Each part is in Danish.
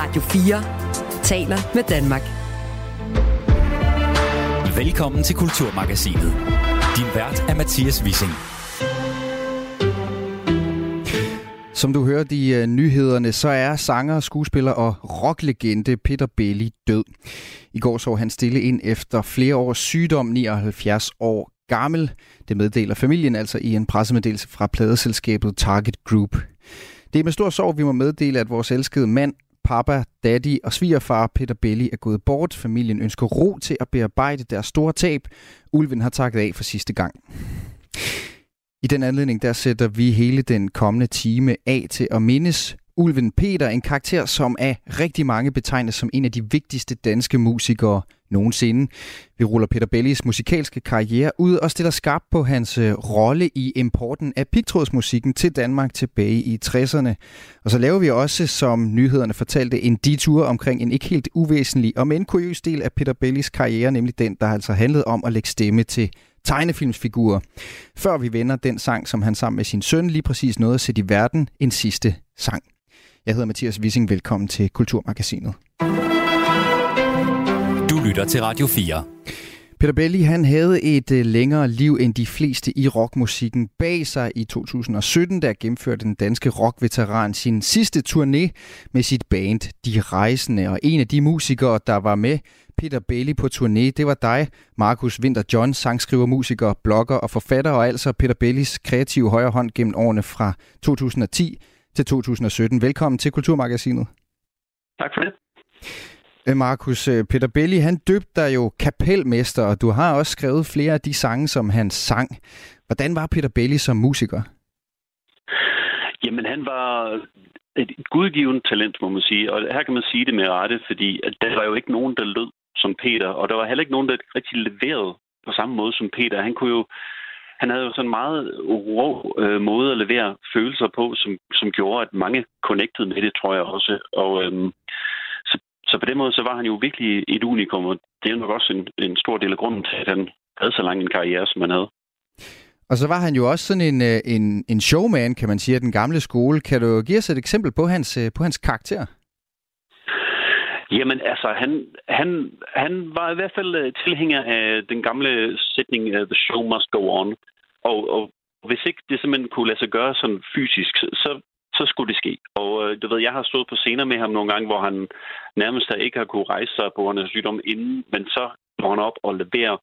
Radio 4 taler med Danmark. Velkommen til Kulturmagasinet. Din vært er Mathias Wissing. Som du hørte i uh, nyhederne, så er sanger, skuespiller og rocklegende Peter Belli død. I går så han stille ind efter flere års sygdom, 79 år gammel. Det meddeler familien altså i en pressemeddelelse fra pladeselskabet Target Group. Det er med stor sorg, vi må meddele, at vores elskede mand, papa, daddy og svigerfar Peter Belli er gået bort. Familien ønsker ro til at bearbejde deres store tab. Ulven har takket af for sidste gang. I den anledning, der sætter vi hele den kommende time af til at mindes Ulven Peter, en karakter, som af rigtig mange betegnes som en af de vigtigste danske musikere nogensinde. Vi ruller Peter Bellis musikalske karriere ud og stiller skarp på hans øh, rolle i importen af pigtrådsmusikken til Danmark tilbage i 60'erne. Og så laver vi også, som nyhederne fortalte, en detur omkring en ikke helt uvæsentlig og men kuriøs del af Peter Bellis karriere, nemlig den, der altså handlede om at lægge stemme til tegnefilmsfigurer. Før vi vender den sang, som han sammen med sin søn lige præcis nåede at sætte i verden, en sidste sang. Jeg hedder Mathias Wissing. Velkommen til Kulturmagasinet. Du lytter til Radio 4. Peter Belli han havde et øh, længere liv end de fleste i rockmusikken bag sig. I 2017 der gennemførte den danske rockveteran sin sidste turné med sit band De Rejsende. Og en af de musikere, der var med Peter Belli på turné, det var dig, Markus Winter John, sangskriver, musiker, blogger og forfatter, og altså Peter Bellis kreative højre hånd gennem årene fra 2010 til 2017. Velkommen til Kulturmagasinet. Tak for det. Øh, Markus øh, Peter Belli, han døbte dig jo kapelmester, og du har også skrevet flere af de sange, som han sang. Hvordan var Peter Belli som musiker? Jamen, han var et gudgivet talent, må man sige. Og her kan man sige det med rette, fordi der var jo ikke nogen, der lød som Peter, og der var heller ikke nogen, der rigtig leverede på samme måde som Peter. Han kunne jo han havde jo sådan en meget rå øh, måde at levere følelser på, som, som gjorde, at mange connected med det, tror jeg også. Og øhm, så, på den måde, så var han jo virkelig et unikum, og det er nok også en, en stor del af grunden til, at han havde så lang en karriere, som han havde. Og så var han jo også sådan en, øh, en, en showman, kan man sige, af den gamle skole. Kan du give os et eksempel på hans, øh, på hans karakter? Jamen, altså, han, han, han var i hvert fald øh, tilhænger af den gamle sætning, The show must go on. Og, og hvis ikke det simpelthen kunne lade sig gøre sådan fysisk, så, så skulle det ske. Og øh, du ved, jeg har stået på scener med ham nogle gange, hvor han nærmest ikke har kunne rejse sig på grund af sygdom inden, men så går han op og leverer.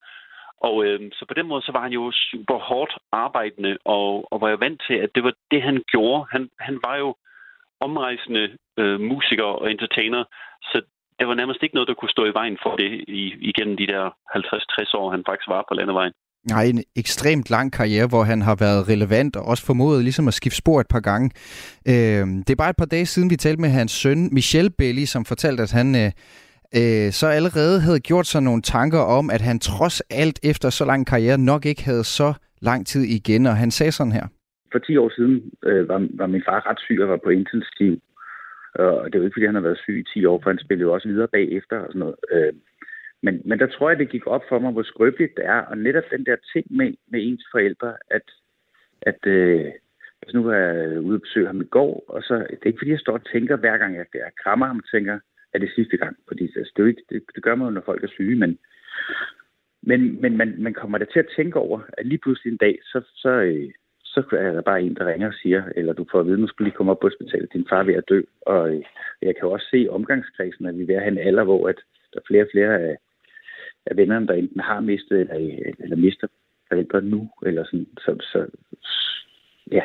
Og øh, så på den måde, så var han jo super hårdt arbejdende, og, og var jo vant til, at det var det, han gjorde. Han, han var jo omrejsende øh, musiker og entertainer, så det var nærmest ikke noget, der kunne stå i vejen for det i, igennem de der 50-60 år, han faktisk var på landevejen. Nej, en ekstremt lang karriere, hvor han har været relevant og også formået ligesom at skifte spor et par gange. Øh, det er bare et par dage siden, vi talte med hans søn, Michel Belli, som fortalte, at han øh, øh, så allerede havde gjort sig nogle tanker om, at han trods alt efter så lang karriere nok ikke havde så lang tid igen, og han sagde sådan her. For 10 år siden øh, var, var min far ret syg og var på intensiv. Og det er jo ikke, fordi han har været syg i 10 år, for han spillede jo også videre bagefter og sådan noget. Øh, men, men der tror jeg, det gik op for mig, hvor skrøbeligt det er. Og netop den der ting med, med ens forældre, at, at øh, altså nu var jeg ude og besøge ham i går, og så, det er ikke fordi, jeg står og tænker, hver gang jeg, jeg krammer ham, tænker, er det sidste gang. Fordi altså, det, ikke, det, det gør man jo, når folk er syge, men, men, men man, man kommer da til at tænke over, at lige pludselig en dag, så, så, øh, så er der bare en, der ringer og siger, eller du får at vide, nu skal lige komme op på hospitalet, din far er ved at dø. Og øh, jeg kan jo også se omgangskredsen, at vi er ved at have en alder, hvor at der er flere og flere af af vennerne, der enten har mistet eller, eller mister forældre nu. Eller sådan. Så, så, ja.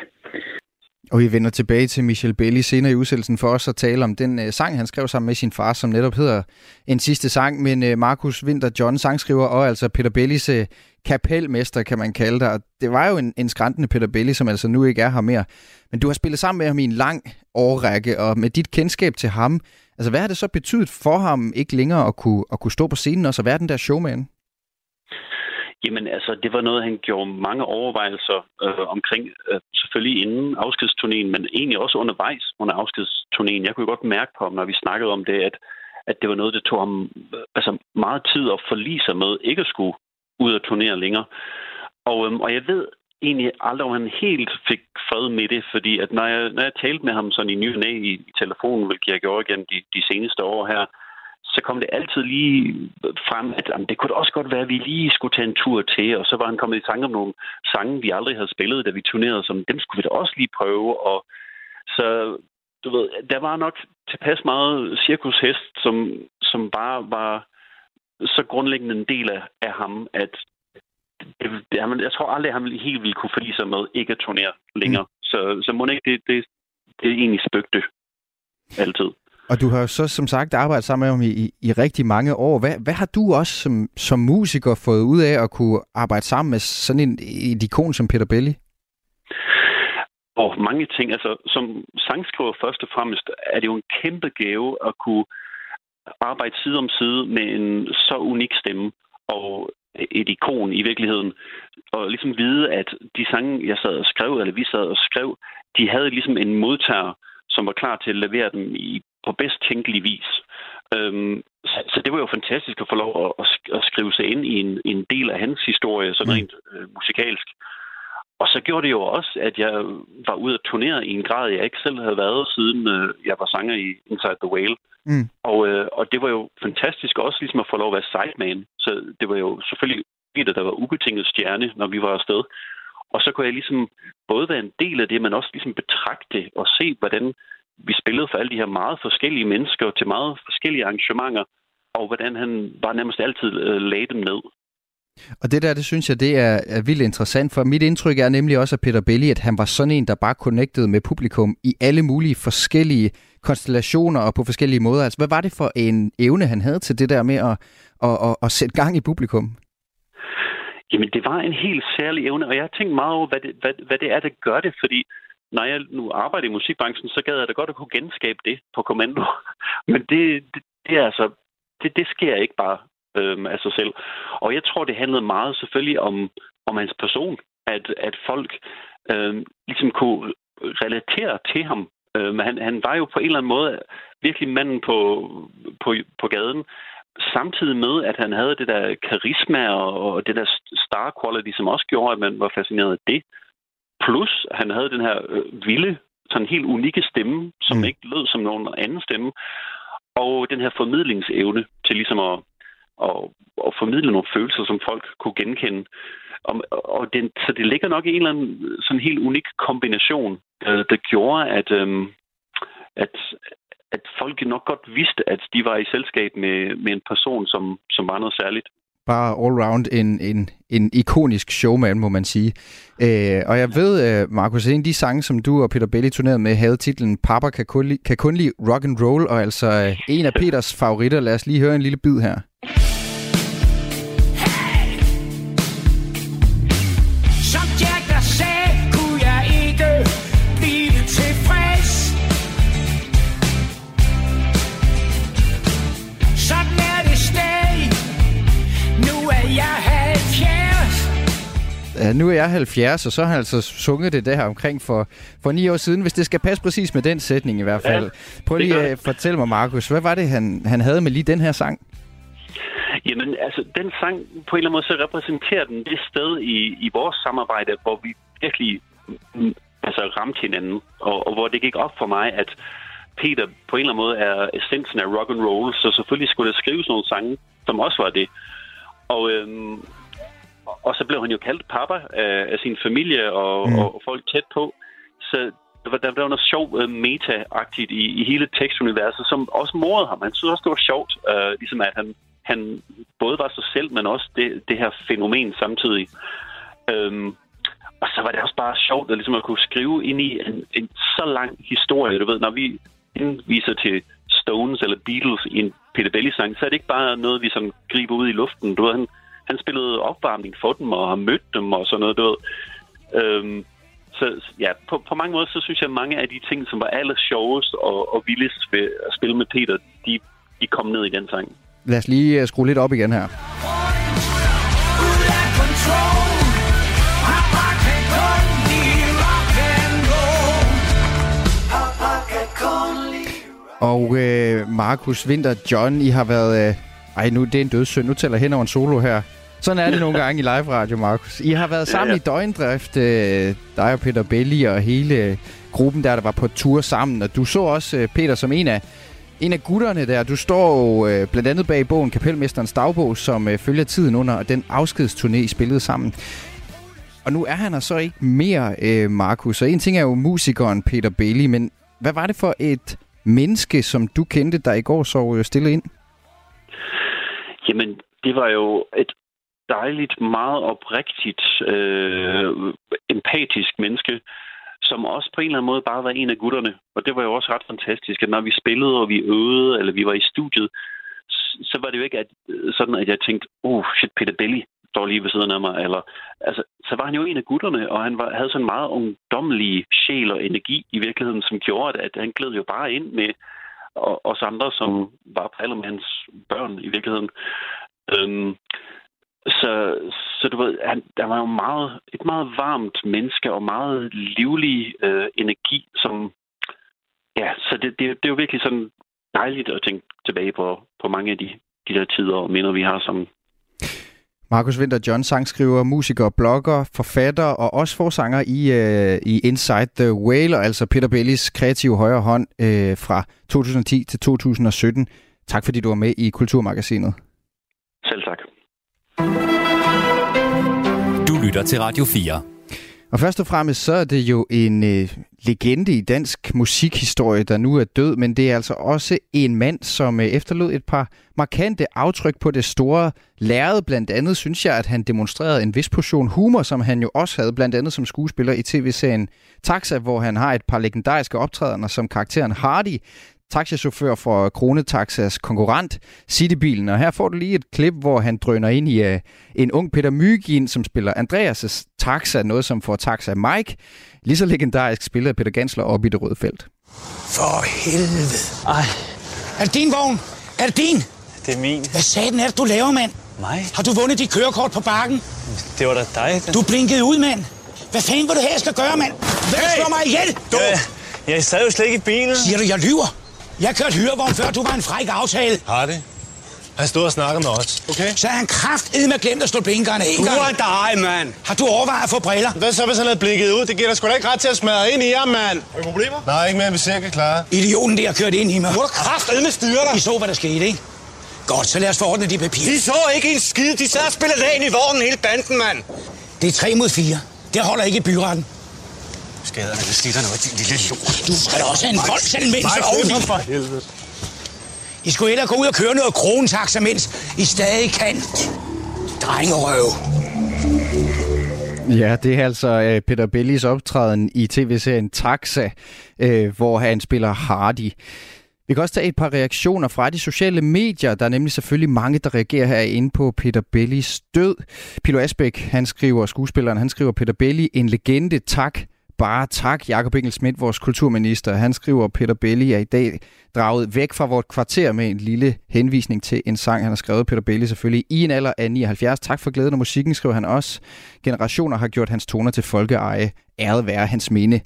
Og vi vender tilbage til Michel Belli senere i udsendelsen for os at tale om den øh, sang, han skrev sammen med sin far, som netop hedder En sidste sang. Men øh, Markus Winter John, sangskriver, og altså Peter Bellis øh, kapelmester, kan man kalde dig. Og det var jo en, en skræntende Peter Belli, som altså nu ikke er her mere. Men du har spillet sammen med ham i en lang årrække, og med dit kendskab til ham, Altså, hvad har det så betydet for ham ikke længere at kunne, at kunne stå på scenen og så være den der showman? Jamen altså, det var noget, han gjorde mange overvejelser øh, omkring, øh, selvfølgelig inden afskedsturnéen, men egentlig også undervejs under afskedsturnéen. Jeg kunne godt mærke på ham, når vi snakkede om det, at, at det var noget, der tog ham øh, altså, meget tid at forlige sig med, ikke at skulle ud og turnere længere. Og, øhm, og jeg ved egentlig aldrig, om han helt fik fred med det, fordi at når jeg, når jeg talte med ham sådan i ny og i, i telefonen, hvilket jeg gjorde igen de, de seneste år her, så kom det altid lige frem, at jamen, det kunne også godt være, at vi lige skulle tage en tur til, og så var han kommet i tanke om nogle sange, vi aldrig havde spillet, da vi turnerede, som dem skulle vi da også lige prøve, og så du ved, der var nok tilpas meget cirkushest, som, som bare var så grundlæggende en del af, af ham, at det, det, jeg tror aldrig, at han helt ville kunne forlige sig med ikke at turnere længere. Mm. Så, så må ikke det, det, det er egentlig spøgte altid. Og du har jo så som sagt arbejdet sammen med ham i, i, i rigtig mange år. Hvad, hvad har du også som, som musiker fået ud af at kunne arbejde sammen med sådan en, et ikon som Peter Belli? Og mange ting. Altså, som sangskriver først og fremmest er det jo en kæmpe gave at kunne arbejde side om side med en så unik stemme og et ikon i virkeligheden. Og ligesom vide, at de sange, jeg sad og skrev, eller vi sad og skrev, de havde ligesom en modtager, som var klar til at levere dem i, på bedst tænkelig vis. Øhm, så, så det var jo fantastisk at få lov at, at, at skrive sig ind i en, en del af hans historie, sådan mm. rent øh, musikalsk. Og så gjorde det jo også, at jeg var ude at turnere i en grad, jeg ikke selv havde været, siden øh, jeg var sanger i Inside the Whale. Mm. Og, øh, og det var jo fantastisk også ligesom at få lov at være sideman. Så det var jo selvfølgelig Peter, der var ubetinget stjerne, når vi var afsted. Og så kunne jeg ligesom både være en del af det, men også ligesom betragte og se, hvordan vi spillede for alle de her meget forskellige mennesker til meget forskellige arrangementer, og hvordan han bare nærmest altid øh, lagde dem ned. Og det der, det synes jeg, det er, er vildt interessant, for mit indtryk er nemlig også af Peter Belli, at han var sådan en, der bare connectede med publikum i alle mulige forskellige konstellationer og på forskellige måder. Altså, hvad var det for en evne, han havde til det der med at, at, at, at sætte gang i publikum? Jamen, det var en helt særlig evne, og jeg har tænkt meget over, hvad det, hvad, hvad det er, der gør det, fordi når jeg nu arbejder i musikbranchen, så gad jeg da godt at kunne genskabe det på kommando. Men det, det, det er altså, det, det sker ikke bare øhm, af sig selv. Og jeg tror, det handlede meget selvfølgelig om, om hans person, at, at folk øhm, ligesom kunne relatere til ham. Øhm, han, han var jo på en eller anden måde virkelig manden på, på, på gaden, samtidig med, at han havde det der karisma og det der star quality, som også gjorde, at man var fascineret af det. Plus, han havde den her øh, vilde, sådan helt unikke stemme, som mm. ikke lød som nogen anden stemme. Og den her formidlingsevne til ligesom at, og, og formidle nogle følelser, som folk kunne genkende. Og, og den, så det ligger nok i en eller anden sådan helt unik kombination, øh, der gjorde, at, øh, at, at folk nok godt vidste, at de var i selskab med, med en person, som, som var noget særligt bare all-round en, en, en ikonisk showman, må man sige. Øh, og jeg ved, øh, Markus, en af de sange, som du og Peter Belli turnerede med, havde titlen Papa kan kun, li- kan kun lide rock and roll, og altså øh, en af Peters favoritter. Lad os lige høre en lille bid her. Ja, nu er jeg 70, og så har han altså sunget det der omkring for, for ni år siden, hvis det skal passe præcis med den sætning i hvert fald. Ja, Prøv lige at fortælle mig, Markus, hvad var det, han, han havde med lige den her sang? Jamen, altså, den sang, på en eller anden måde, så repræsenterer den det sted i, i vores samarbejde, hvor vi virkelig mm, altså, ramte hinanden, og, og hvor det gik op for mig, at Peter på en eller anden måde er essensen af rock and roll, så selvfølgelig skulle der skrives nogle sange, som også var det. Og øhm, og så blev han jo kaldt pappa af, af sin familie og, mm. og folk tæt på. Så der var, der var noget sjovt uh, meta-agtigt i, i hele tekstuniverset, som også morede ham. Han synes også, det var sjovt, uh, ligesom at han, han både var sig selv, men også det, det her fænomen samtidig. Um, og så var det også bare sjovt at, ligesom at kunne skrive ind i en, en så lang historie. Du ved, når vi indviser til Stones eller Beatles i en Peter Belli-sang, så er det ikke bare noget, vi sådan griber ud i luften. Du ved, han, han spillede opvarmning for dem og har mødt dem og sådan noget, du ved. Øhm, så ja, på, på mange måder, så synes jeg, at mange af de ting, som var aller sjovest og, og vildest ved at spille med Peter, de, de kom ned i den sang. Lad os lige øh, skrue lidt op igen her. Og øh, Markus Winter John, I har været... Øh, ej, nu det er en dødssynd. Nu tæller hen over en solo her Sådan er det nogle gange i live radio, Markus. I har været sammen ja, ja. i døgndrift, øh, dig og Peter Belli og hele gruppen der, der var på tur sammen. Og du så også øh, Peter som en af, en af gutterne der. Du står jo øh, blandt andet bag bogen Kapelmesterens dagbog, som følger tiden under den afskedsturné, I spillede sammen. Og nu er han så ikke mere, Markus. Og en ting er jo musikeren Peter Belli, men hvad var det for et menneske, som du kendte, der i går så stille ind? Jamen, det var jo et dejligt, meget oprigtigt, øh, empatisk menneske, som også på en eller anden måde bare var en af gutterne. Og det var jo også ret fantastisk, at når vi spillede, og vi øvede, eller vi var i studiet, så var det jo ikke at, sådan, at jeg tænkte, oh shit, Peter Belli står lige ved siden af mig. Eller, altså, så var han jo en af gutterne, og han var, havde sådan en meget ungdommelig sjæl og energi i virkeligheden, som gjorde, at han gled jo bare ind med og os andre, som var på børn i virkeligheden. Øhm, så, så du ved, han, han var jo meget, et meget varmt menneske og meget livlig øh, energi, som, ja, så det, det, det er jo virkelig sådan dejligt at tænke tilbage på, på mange af de, de der tider og minder, vi har som Markus Winter John, sangskriver, musiker, blogger, forfatter og også forsanger i, uh, i Inside the Whale, altså Peter Bellis kreative højre hånd uh, fra 2010 til 2017. Tak fordi du var med i Kulturmagasinet. Selv tak. Du lytter til Radio 4. Og først og fremmest så er det jo en øh, legende i dansk musikhistorie, der nu er død, men det er altså også en mand, som øh, efterlod et par markante aftryk på det store lærred. Blandt andet synes jeg, at han demonstrerede en vis portion humor, som han jo også havde, blandt andet som skuespiller i tv-serien Taxa, hvor han har et par legendariske optrædener som karakteren Hardy, taxachauffør for Kronetaxas konkurrent Citybilen. Og her får du lige et klip, hvor han drøner ind i uh, en ung Peter Mygin, som spiller Andreas' taxa, noget som får taxa Mike. Lige så legendarisk spiller Peter Gansler op i det røde felt. For helvede. Ej. Er det din vogn? Er det din? Det er min. Hvad satan er det, du laver, mand? Mig? Har du vundet dit kørekort på bakken? Det var da dig. Den... Du blinkede ud, mand. Hvad fanden vil du her, jeg skal gøre, mand? Hvem hey! slår mig ihjel? Du! Ja, jeg sad jo slet ikke i bilen. Siger du, jeg lyver? Jeg kørte hyrevogn før, du var en fræk aftale. Har det? Han stod og snakker med os, okay? Så er han kraftedet med glemt at slå blinkerne en gang. Du er dig, mand. Har du overvejet at få briller? Hvad så, hvis han havde blikket ud? Det giver dig sgu da ikke ret til at smadre ind i jer, mand. Har du problemer? Nej, ikke mere, vi kan klare. Idioten der kørte ind i mig. Du er kraftedet med styre dig. I så, hvad der skete, ikke? Godt, så lad os få ordnet de papirer. De så ikke en skid. De sad og spillede lagen i vognen hele banden, mand. Det er 3 mod 4. Det holder ikke i byretten. Skader det slitter noget, din lille lort. Du skal da også have en voldsanmeldelse Nej, for helvede. I skulle hellere gå ud og køre noget krontaxa, mens I stadig kan. Drengerøv. Ja, det er altså øh, Peter Bellis optræden i tv-serien Taxa, øh, hvor han spiller Hardy. Vi kan også tage et par reaktioner fra de sociale medier. Der er nemlig selvfølgelig mange, der reagerer herinde på Peter Bellis død. Pilo Asbæk, han skriver, skuespilleren, han skriver Peter Belli, en legende, tak bare tak. Jakob Engel Schmidt, vores kulturminister, han skriver, Peter Belli er i dag draget væk fra vort kvarter med en lille henvisning til en sang, han har skrevet, Peter Belli selvfølgelig, i en alder af 79. Tak for glæden og musikken, skriver han også. Generationer har gjort hans toner til folkeeje. Æret være hans minde.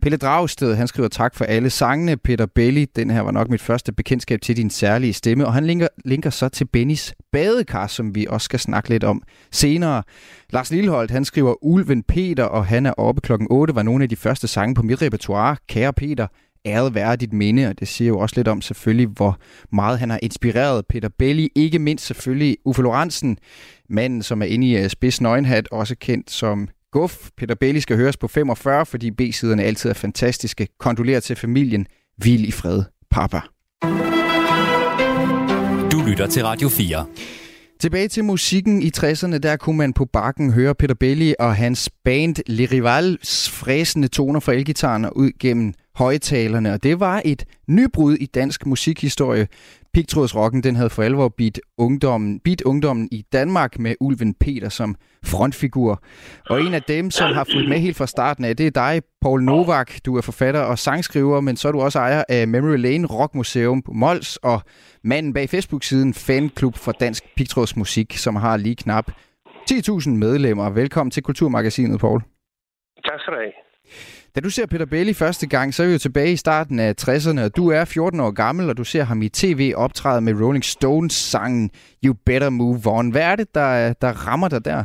Pelle Dragsted, han skriver tak for alle sangene. Peter Belli, den her var nok mit første bekendtskab til din særlige stemme. Og han linker, linker så til Bennys badekar, som vi også skal snakke lidt om senere. Lars Lilleholdt, han skriver Ulven Peter, og han er oppe klokken 8, var nogle af de første sange på mit repertoire. Kære Peter, æret være dit minde, og det siger jo også lidt om selvfølgelig, hvor meget han har inspireret Peter Belli, ikke mindst selvfølgelig Uffe Lorentzen, manden, som er inde i øh, spids nøgenhat, også kendt som Guff. Peter Belli skal høres på 45, fordi B-siderne altid er fantastiske. Kondolerer til familien. Hvil i fred, papa. Du lytter til Radio 4. Tilbage til musikken i 60'erne, der kunne man på bakken høre Peter Belli og hans band Le Rivals fræsende toner fra elgitaren ud gennem højtalerne, og det var et nybrud i dansk musikhistorie. Pigtrådsrocken den havde for alvor beat ungdommen, beat ungdommen i Danmark med Ulven Peter som frontfigur. Og en af dem, som har fulgt med helt fra starten af, det er dig, Paul Novak. Du er forfatter og sangskriver, men så er du også ejer af Memory Lane Rockmuseum på Mols, og manden bag Facebook-siden Fanklub for Dansk Pigtrådsmusik, som har lige knap 10.000 medlemmer. Velkommen til Kulturmagasinet, Paul. Tak skal du have. Da du ser Peter Bailey første gang, så er vi jo tilbage i starten af 60'erne, og du er 14 år gammel, og du ser ham i tv optræde med Rolling Stones sangen You Better Move On. Hvad er det, der, der rammer dig der?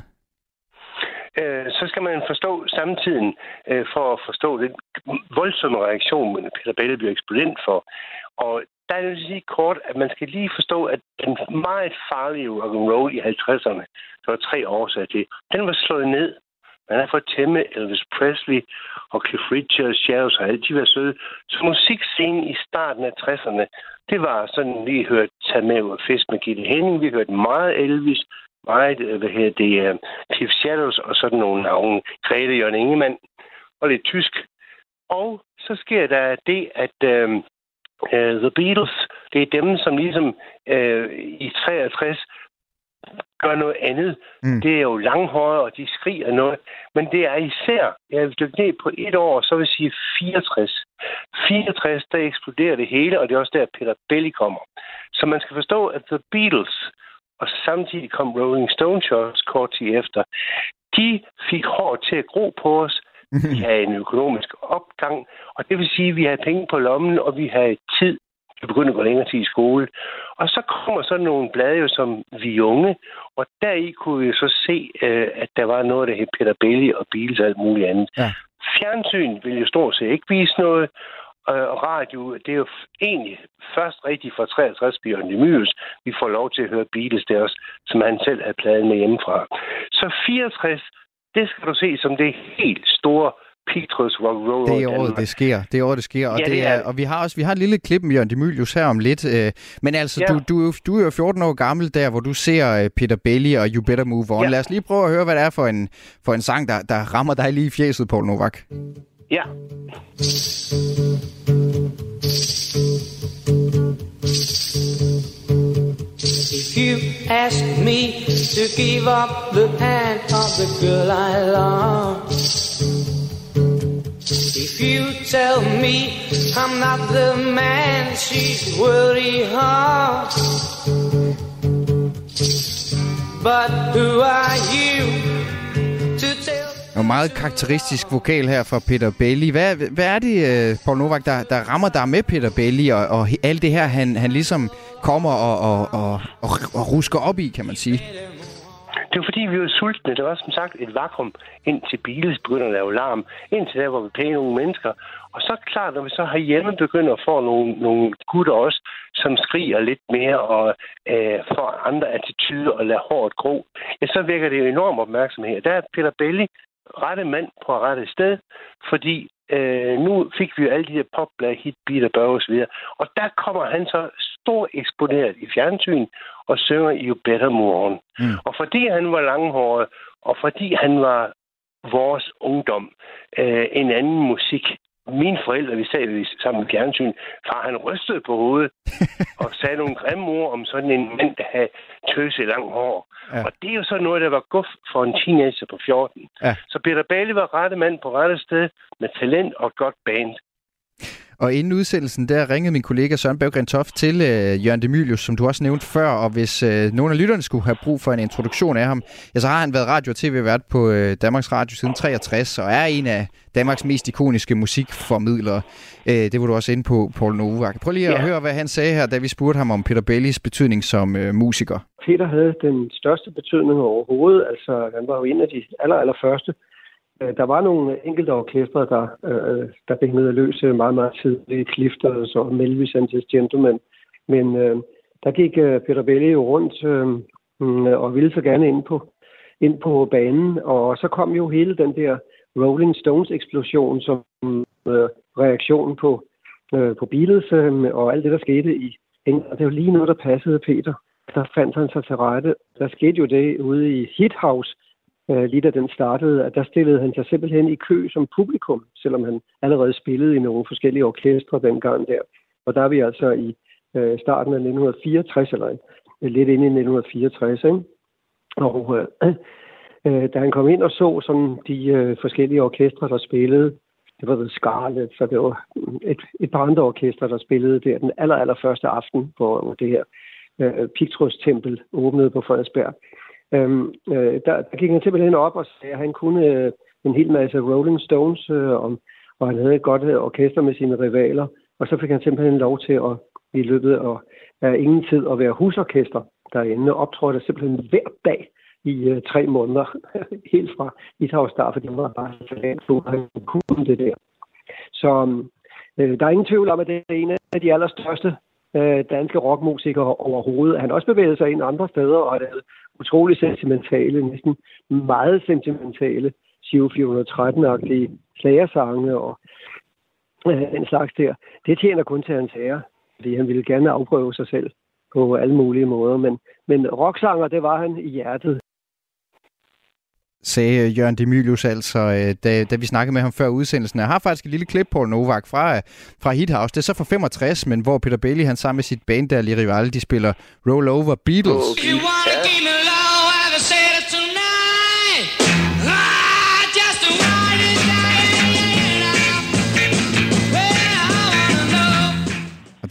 Øh, så skal man forstå samtiden øh, for at forstå den voldsomme reaktion, Peter Bailey bliver eksponent for. Og der er det lige kort, at man skal lige forstå, at den meget farlige rock and roll i 50'erne, der var tre årsager til, den var slået ned. Man har fået tæmme Elvis Presley og Cliff Richard, Shadows og alle de var søde. Så musikscenen i starten af 60'erne, det var sådan, vi hørte Tag med og fisk med Gitte Henning, vi hørte meget Elvis, meget, øh, hvad her, det, er Cliff Shadows og sådan nogle navne, Grete Jørgen Ingemann og lidt tysk. Og så sker der det, at øh, øh, The Beatles, det er dem, som ligesom øh, i 63 gør noget andet. Mm. Det er jo langhåret, og de skriger noget. Men det er især, jeg vil dykke ned på et år, så vil jeg sige 64. 64, der eksploderer det hele, og det er også der, Peter Belly kommer. Så man skal forstå, at The Beatles, og samtidig kom Rolling Stones også kort tid efter, de fik hår til at gro på os. Vi havde en økonomisk opgang, og det vil sige, at vi havde penge på lommen, og vi havde tid vi begyndte at gå længere tid i skole. Og så kommer sådan nogle blade som Vi Unge, og deri kunne vi så se, øh, at der var noget, der hed Peter Belli og Beatles og alt muligt andet. Ja. Fjernsyn ville jo stort set ikke vise noget, og radio, det er jo egentlig først rigtigt fra 63 Bjørn Demyrs. Vi får lov til at høre Beatles der også, som han selv havde pladen med hjemmefra. Så 64, det skal du se som det helt store Petrus Rock Roll. Det er året, det sker. Det er året, det sker. Og, ja, det er, og vi har også vi har et lille klip med Jørgen Demilius her om lidt. Øh, men altså, ja. du, du, du er jo 14 år gammel der, hvor du ser øh, Peter Belli og You Better Move On. Ja. Lad os lige prøve at høre, hvad det er for en, for en sang, der, der rammer dig lige i fjeset, Paul Novak. Ja. If you ask me to give up the hand of the girl I love If you tell me I'm not the man she's worried of But who are you to tell en meget karakteristisk vokal her fra Peter Bailey. Hvad, hvad er det, øh, Paul Novak, der, der rammer dig med Peter Bailey, og, og alt det her, han, han ligesom kommer og, og, og, og, og rusker op i, kan man sige? Det var fordi, vi var sultne. Det var som sagt et vakuum, indtil bilen begynder at lave larm. Indtil der, hvor vi pæne nogle mennesker. Og så klart, når vi så herhjemme begynder at få nogle, nogle gutter også, som skriger lidt mere og øh, får andre attityder og lader hårdt gro, ja, så vækker det jo enorm opmærksomhed. Der er Peter Belli rette mand på rette sted, fordi øh, nu fik vi jo alle de her popblad, hit, beat og børge osv. Og der kommer han så stor eksponeret i fjernsyn og synger You Better Move On. Mm. Og fordi han var langhåret, og fordi han var vores ungdom, øh, en anden musik, mine forældre, vi sad sammen med fjernsyn, far han rystede på hovedet og sagde nogle grimme ord om sådan en mand, der havde tøse langt hår. Ja. Og det er jo så noget, der var guf for en teenager på 14. Ja. Så Peter Bailey var rette mand på rette sted med talent og et godt band. Og inden udsendelsen, der ringede min kollega Søren Berggren Toft til øh, Jørgen Demilius, som du også nævnte før, og hvis øh, nogle af lytterne skulle have brug for en introduktion af ham, ja, så har han været radio- og tv-vært på øh, Danmarks Radio siden 63, og er en af Danmarks mest ikoniske musikformidlere. Øh, det var du også inde på, Paul Novak. Prøv lige at ja. høre, hvad han sagde her, da vi spurgte ham om Peter Bellis betydning som øh, musiker. Peter havde den største betydning overhovedet. Altså, han var jo en af de aller, aller første, Øh, der var nogle enkelte orkestre, der, øh, der at løs meget, meget tidligt. Clifters og Melvis and his Gentlemen. Men øh, der gik øh, Peter Belli jo rundt øh, og ville så gerne ind på, ind på banen. Og så kom jo hele den der Rolling Stones-eksplosion som øh, reaktion på, øh, på Beatles øh, og alt det, der skete i England. Det var lige noget, der passede Peter. Der fandt han sig til rette. Der skete jo det ude i Hit House, øh, lige da den startede, at der stillede han sig simpelthen i kø som publikum, selvom han allerede spillede i nogle forskellige orkestre dengang der. Og der er vi altså i øh, starten af 1964, eller øh, lidt ind i 1964, ikke? Og øh, øh, da han kom ind og så sådan de øh, forskellige orkestre, der spillede, det var The Scarlet, så det var et, et par andre orkestre, der spillede der den aller, aller første aften, hvor det her øh, Pictrus-tempel åbnede på Frederiksberg. Øhm, øh, der, der gik han simpelthen op og sagde, at han kunne øh, en hel masse Rolling Stones øh, om, og han havde et godt øh, orkester med sine rivaler, og så fik han simpelthen lov til at i løbet af, af ingen tid at være husorkester derinde, og optrådte simpelthen hver dag i øh, tre måneder, helt fra Itaus start, fordi det var bare så han kunne det der. Så øh, der er ingen tvivl om, at det er en af de allerstørste øh, danske rockmusikere overhovedet. Han har også bevæget sig ind andre steder, og har lavet utrolig sentimentale, næsten meget sentimentale, Siv 413-agtige slagersange og uh, den slags der. Det tjener kun til hans ære, fordi han ville gerne afprøve sig selv på alle mulige måder. Men, men rocksanger, det var han i hjertet sagde Jørgen Demilius altså, øh, da, da vi snakkede med ham før udsendelsen. Jeg har faktisk et lille klip, Paul Novak, fra, øh, fra Hit House. Det er så fra 65, men hvor Peter Bailey, han sammen med sit band der, Rival, de spiller Roll Over Beatles. Okay.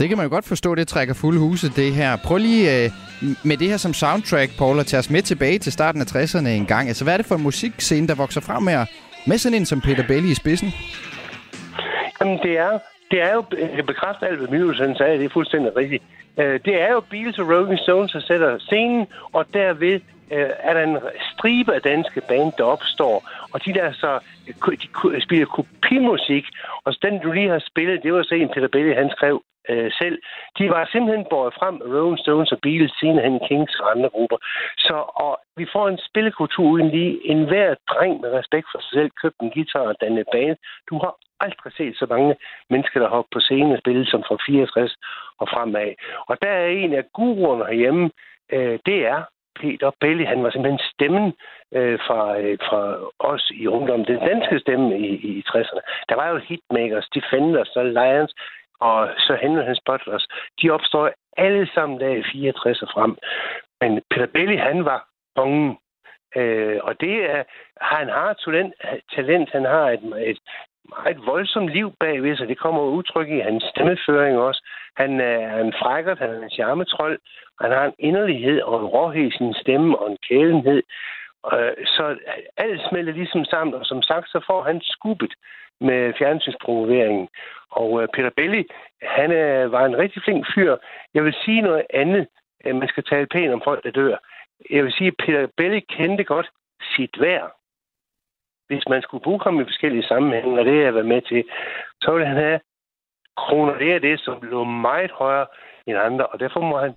Det kan man jo godt forstå, det trækker fuld huse, det her. Prøv lige øh, med det her som soundtrack, Paul, at tage os med tilbage til starten af 60'erne en gang. Altså, hvad er det for en musikscene, der vokser frem med, med sådan en som Peter Belli i spidsen? Jamen, det er, det er jo, bekræftet bekræfter alt, hvad sagde, det er fuldstændig rigtigt. Øh, det er jo Beatles og Rolling Stones, der sætter scenen, og derved øh, er der en stribe af danske band, der opstår. Og de der så de spiller kopimusik, og så den, du lige har spillet, det var så en, Peter Belli, han skrev øh, selv. De var simpelthen båret frem med Rolling Stones og Beatles, hen Kings og andre grupper. Så og vi får en spillekultur uden lige. En hver dreng med respekt for sig selv købte en guitar og danne bane. Du har aldrig set så mange mennesker, der hopper på scenen og spille som fra 64 og fremad. Og der er en af guruerne herhjemme, øh, det er Peter Belli, han var simpelthen stemmen øh, fra, øh, fra os i ungdommen, den danske stemme i, i 60'erne. Der var jo hitmakers, Defenders og Lions, og så Henry hans Butlers, de opstår alle sammen der i 64 og frem. Men Peter Belli, han var kongen. Øh, og det er, han har talent, talent han har et, et meget voldsomt liv bagved sig. Det kommer udtryk i hans stemmeføring også. Han er en frækkert, han er en charmetrol. Han har en inderlighed og en råhed i sin stemme og en kælenhed. Øh, så alt smelter ligesom sammen, og som sagt, så får han skubbet med fjernsynspromoveringen. Og øh, Peter Belli, han øh, var en rigtig flink fyr. Jeg vil sige noget andet. Man skal tale pænt om folk, der dør. Jeg vil sige, at Peter Belli kendte godt sit værd. Hvis man skulle bruge ham i forskellige sammenhænge, og det har jeg været med til, så ville han have kroner. Det er det, som lå meget højere end andre, og derfor må han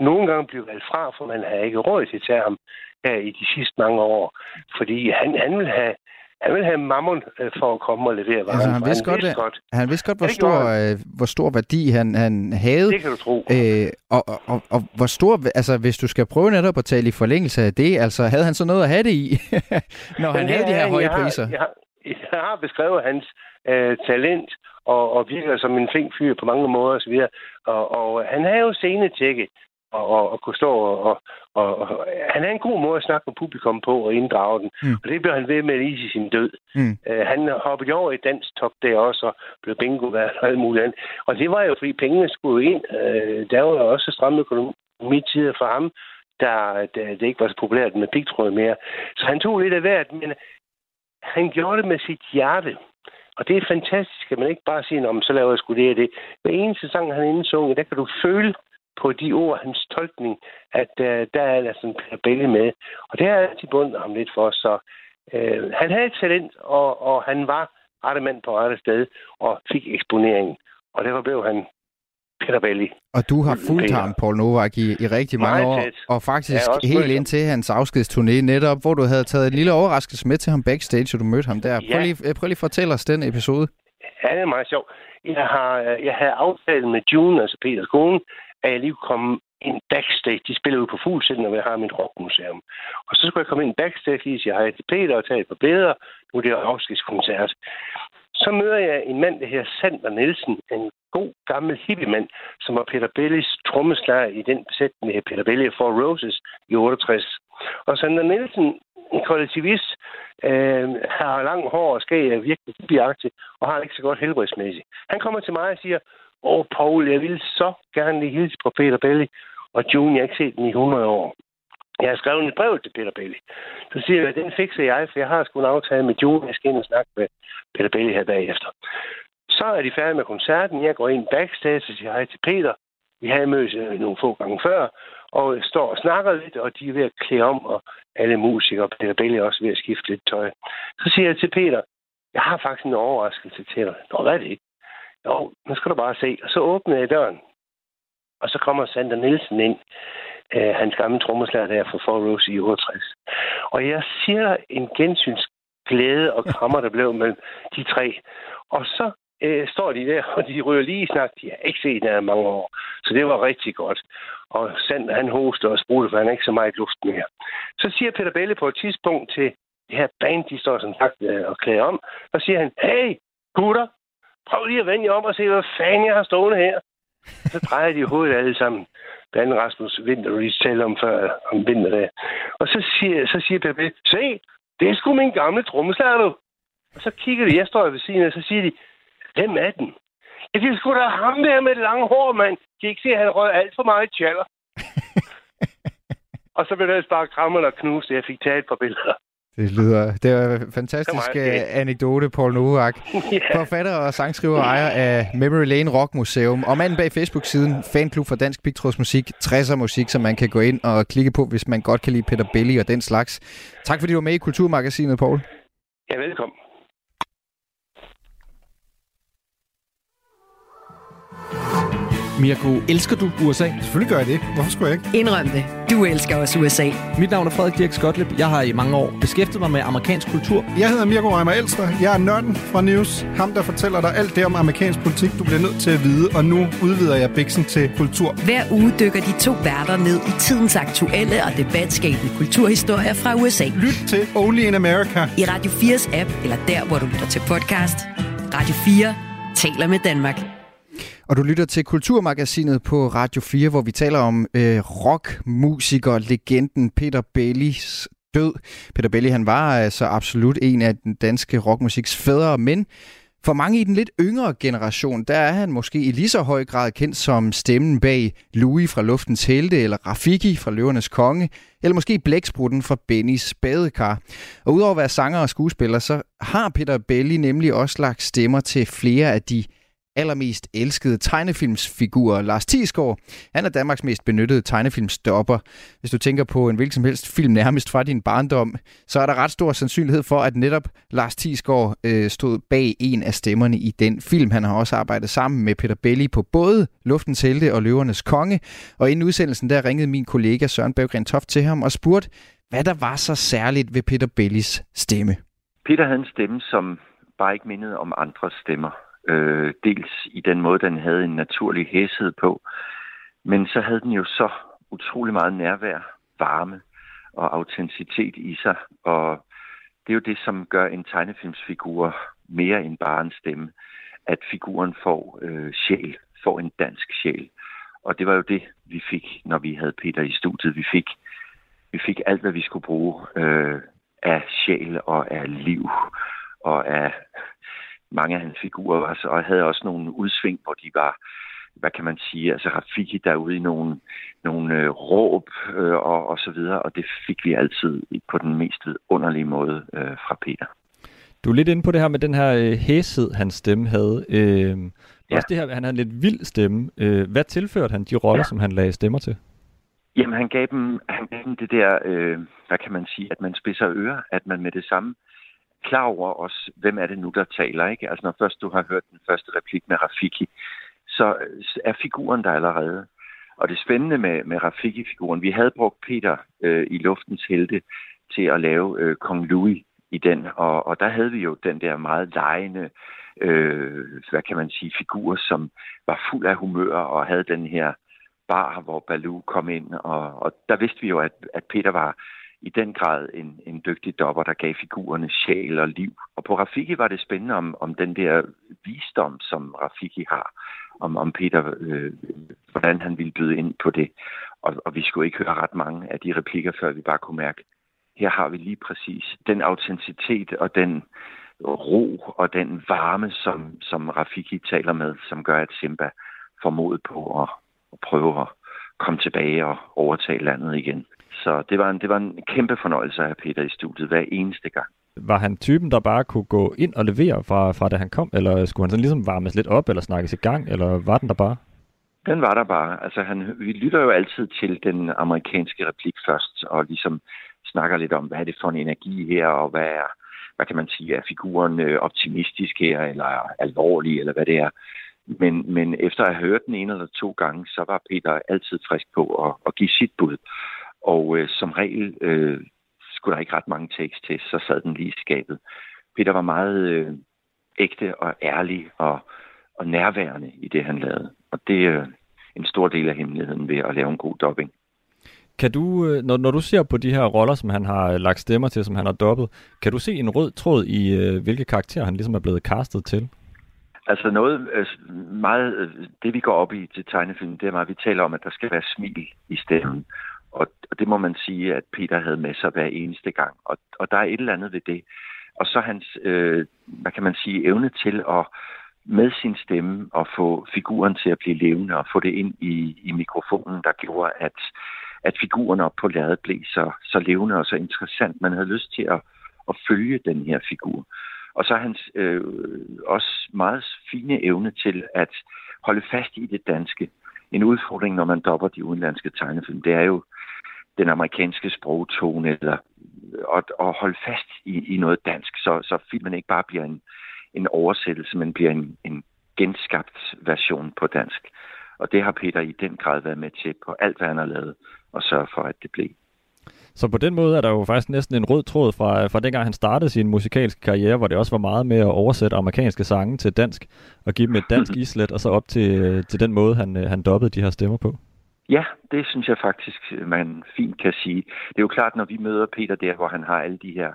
nogle gange blive valgt fra, for man har ikke råd til at tage ham her i de sidste mange år. Fordi han, han vil have han vil have mammon øh, for at komme og levere varen. Altså, han, vidste han, godt, vidste godt, han vidste godt, hvor stor, øh, hvor stor værdi han, han havde. Det kan du tro. Øh, og, og, og, og hvor stor, altså hvis du skal prøve netop at tale i forlængelse af det, altså havde han så noget at have det i, når han havde de her høje jeg har, priser? Jeg har, jeg har beskrevet hans øh, talent og, og virker som en flink fyr på mange måder osv. Og, og han havde jo scenetjekket og, og, og kunne stå og, og, og, og... Han er en god måde at snakke med publikum på og inddrage den. Mm. Og det bliver han ved med lige i sin død. Mm. Uh, han hoppede over i dansk top der også, og blev bingo og alt muligt andet. Og det var jo, fordi pengene skulle ind. Uh, der var jo også stram økonomi tider for ham, der, der det ikke var så populært med pigtråd mere. Så han tog lidt af hvert, men han gjorde det med sit hjerte. Og det er fantastisk, at man ikke bare siger, om så laver jeg sgu det og det. Hver eneste sang, han indsunget, der kan du føle på de ord, hans tolkning, at uh, der er sådan Per Belle med. Og det har altid bundet ham lidt for, så uh, han havde et talent, og, og han var rette mand på rette sted, og fik eksponeringen. Og derfor blev han Peter Belli. Og du har fulgt ham, Paul Novak, i, i rigtig mange år, og faktisk ja, helt ind til hans afskedsturné netop, hvor du havde taget en lille overraskelse med til ham backstage, og du mødte ham der. Ja. Prøv, lige, prøv lige at fortælle os den episode. Ja, det er meget sjovt. Jeg har, jeg havde aftalt med June, altså Peters kone, at jeg lige kunne komme ind backstage. De spiller jo på Fuglsiden, når jeg har mit rockmuseum. Og så skulle jeg komme ind backstage, lige sige hej til Peter og tage et par billeder. Nu er det afskedskoncert. Så møder jeg en mand, der hedder Sander Nielsen, en god gammel hippiemand, som var Peter Bellis trommeslager i den besætning med Peter Belli for Roses i 68. Og Sander Nielsen, en kollektivist, øh, har lang hår og skæg, er virkelig hippieagtig, og har ikke så godt helbredsmæssigt. Han kommer til mig og siger, Åh, Paul, jeg vil så gerne lige hilse på Peter Belli og June. Jeg har ikke set den i 100 år. Jeg har skrevet et brev til Peter Belli. Så siger jeg, at den fikser jeg, for jeg har sgu en aftale med June. Jeg skal ind og snakke med Peter Belli her bagefter. Så er de færdige med koncerten. Jeg går ind backstage og siger hej til Peter. Vi havde mødt øh, nogle få gange før, og står og snakker lidt, og de er ved at klæde om, og alle musikere, Peter Belli er også ved at skifte lidt tøj. Så siger jeg til Peter, jeg har faktisk en overraskelse til dig. Nå, hvad er det? Jo, nu skal du bare se. Og så åbnede jeg døren, og så kommer Sander Nielsen ind, øh, hans gamle trommeslager der fra Four Rose i 68. Og jeg siger en gensyns glæde og krammer, der blev mellem de tre. Og så øh, står de der, og de ryger lige snart. De har ikke set der mange år. Så det var rigtig godt. Og Sander, han hoster og sprutter, for han har ikke så meget luft mere. Så siger Peter Belle på et tidspunkt til det her band, de står som sagt øh, og klæder om, så siger han, hey, gutter, prøv lige at vende jer om og se, hvad fanden jeg har stående her. Så drejer de hovedet alle sammen. Blandt Rasmus Winter, vi talte om før, om vinterdag. Og så siger, så siger Pepe, se, det er sgu min gamle trommeslager, du. Og så kigger de, jeg står ved siden af, så siger de, hvem er den? Ja, det er sgu da ham der med det lange hår, mand. De ikke se, at han røg alt for meget tjaller. og så blev det bare krammet og knust, jeg fik taget et par billeder. Det lyder... Det er en fantastisk okay. anekdote, Paul Novak. yeah. Forfatter og sangskriver og ejer af Memory Lane Rock Museum. Og manden bag Facebook-siden Fanklub for Dansk Pigtrådsmusik, 60'er musik, som man kan gå ind og klikke på, hvis man godt kan lide Peter Belli og den slags. Tak fordi du var med i Kulturmagasinet, Paul. Ja, velkommen. Mirko, elsker du USA? Selvfølgelig gør jeg det. Hvorfor skulle jeg ikke? Indrøm det. Du elsker også USA. Mit navn er Frederik Dirk Skotlip. Jeg har i mange år beskæftiget mig med amerikansk kultur. Jeg hedder Mirko Reimer Elster. Jeg er nørden fra News. Ham, der fortæller dig alt det om amerikansk politik, du bliver nødt til at vide. Og nu udvider jeg biksen til kultur. Hver uge dykker de to værter ned i tidens aktuelle og debatskabende kulturhistorier fra USA. Lyt til Only in America. I Radio 4's app, eller der, hvor du lytter til podcast. Radio 4 taler med Danmark. Og du lytter til Kulturmagasinet på Radio 4, hvor vi taler om øh, rockmusiker, legenden Peter Bellis død. Peter Belli, han var altså absolut en af den danske rockmusiks fædre, men for mange i den lidt yngre generation, der er han måske i lige så høj grad kendt som stemmen bag Louis fra Luftens Helte, eller Rafiki fra Løvernes Konge, eller måske Blæksprutten fra Bennys Badekar. Og udover at være sanger og skuespiller, så har Peter Belli nemlig også lagt stemmer til flere af de allermest elskede tegnefilmsfigur, Lars Thiesgaard. Han er Danmarks mest benyttede tegnefilmstopper. Hvis du tænker på en hvilken som helst film nærmest fra din barndom, så er der ret stor sandsynlighed for, at netop Lars Thiesgaard øh, stod bag en af stemmerne i den film. Han har også arbejdet sammen med Peter Belli på både Luftens Helte og Løvernes Konge. Og inden udsendelsen der ringede min kollega Søren Berggren Toft til ham og spurgte, hvad der var så særligt ved Peter Bellis stemme. Peter havde en stemme, som bare ikke mindede om andres stemmer. Øh, dels i den måde, den havde en naturlig hæshed på, men så havde den jo så utrolig meget nærvær, varme og autenticitet i sig. Og det er jo det, som gør en tegnefilmsfigur mere end bare en stemme. At figuren får øh, sjæl, får en dansk sjæl. Og det var jo det, vi fik, når vi havde Peter i studiet. Vi fik, vi fik alt, hvad vi skulle bruge øh, af sjæl og af liv og af mange af hans figurer var, og havde også nogle udsving, hvor de var, hvad kan man sige, altså Rafiki derude i nogle, nogle øh, råb øh, og, og så videre, og det fik vi altid på den mest underlige måde øh, fra Peter. Du er lidt inde på det her med den her øh, hæshed, hans stemme havde. Øh, ja. Også det her, han havde en lidt vild stemme. Øh, hvad tilførte han de roller, ja. som han lagde stemmer til? Jamen, han gav dem, han gav dem det der, øh, hvad kan man sige, at man spidser ører, at man med det samme klar over os, hvem er det nu, der taler. Ikke? Altså når først du har hørt den første replik med Rafiki, så er figuren der allerede. Og det spændende med, med Rafiki-figuren, vi havde brugt Peter øh, i Luftens Helte til at lave øh, Kong Louis i den, og, og der havde vi jo den der meget lejende, øh, hvad kan man sige, figur, som var fuld af humør og havde den her bar, hvor Baloo kom ind, og, og der vidste vi jo, at, at Peter var i den grad en, en dygtig dopper, der gav figurerne sjæl og liv. Og på Rafiki var det spændende om, om den der visdom, som Rafiki har, om, om Peter, øh, hvordan han ville byde ind på det. Og, og vi skulle ikke høre ret mange af de replikker, før vi bare kunne mærke, her har vi lige præcis den autenticitet og den ro og den varme, som, som Rafiki taler med, som gør, at Simba får mod på at, at prøve at komme tilbage og overtage landet igen. Så det var en, det var en kæmpe fornøjelse at have Peter i studiet hver eneste gang. Var han typen, der bare kunne gå ind og levere fra, fra da han kom, eller skulle han sådan ligesom varmes lidt op, eller snakkes i gang, eller var den der bare? Den var der bare. Altså, han, vi lytter jo altid til den amerikanske replik først, og ligesom snakker lidt om, hvad er det for en energi her, og hvad er, hvad kan man sige, er figuren øh, optimistisk her, eller alvorlig, eller hvad det er. Men, men efter at have hørt den en eller to gange, så var Peter altid frisk på at, at give sit bud. Og øh, som regel øh, skulle der ikke ret mange tekst til, så sad den lige i skabet. Peter var meget øh, ægte og ærlig og, og nærværende i det, han lavede. Og det er øh, en stor del af hemmeligheden ved at lave en god dubbing. Kan du, øh, når, når du ser på de her roller, som han har lagt stemmer til, som han har dobbet, kan du se en rød tråd i, øh, hvilke karakterer han ligesom er blevet castet til? Altså noget øh, meget, det vi går op i til tegnefilm, det er meget, at vi taler om, at der skal være smil i stemmen. Og, og det må man sige, at Peter havde med sig hver eneste gang. Og, og der er et eller andet ved det. Og så hans, øh, hvad kan man sige, evne til at med sin stemme og få figuren til at blive levende og få det ind i, i mikrofonen, der gjorde, at, at figuren op på lærredet blev så, så levende og så interessant. Man havde lyst til at, at følge den her figur. Og så hans øh, også meget fine evne til at holde fast i det danske. En udfordring, når man dopper de udenlandske tegnefilm, det er jo den amerikanske sprogtone, eller at, at holde fast i, i noget dansk, så, så filmen ikke bare bliver en, en oversættelse, men bliver en, en genskabt version på dansk. Og det har Peter i den grad været med til på alt, hvad han har lavet, og sørge for, at det blev. Så på den måde er der jo faktisk næsten en rød tråd fra, fra dengang han startede sin musikalske karriere, hvor det også var meget med at oversætte amerikanske sange til dansk, og give dem et dansk islet, og så op til, til den måde, han, han dobbede de her stemmer på. Ja, det synes jeg faktisk, øh, man fint kan sige. Det er jo klart, når vi møder Peter der, hvor han har alle de her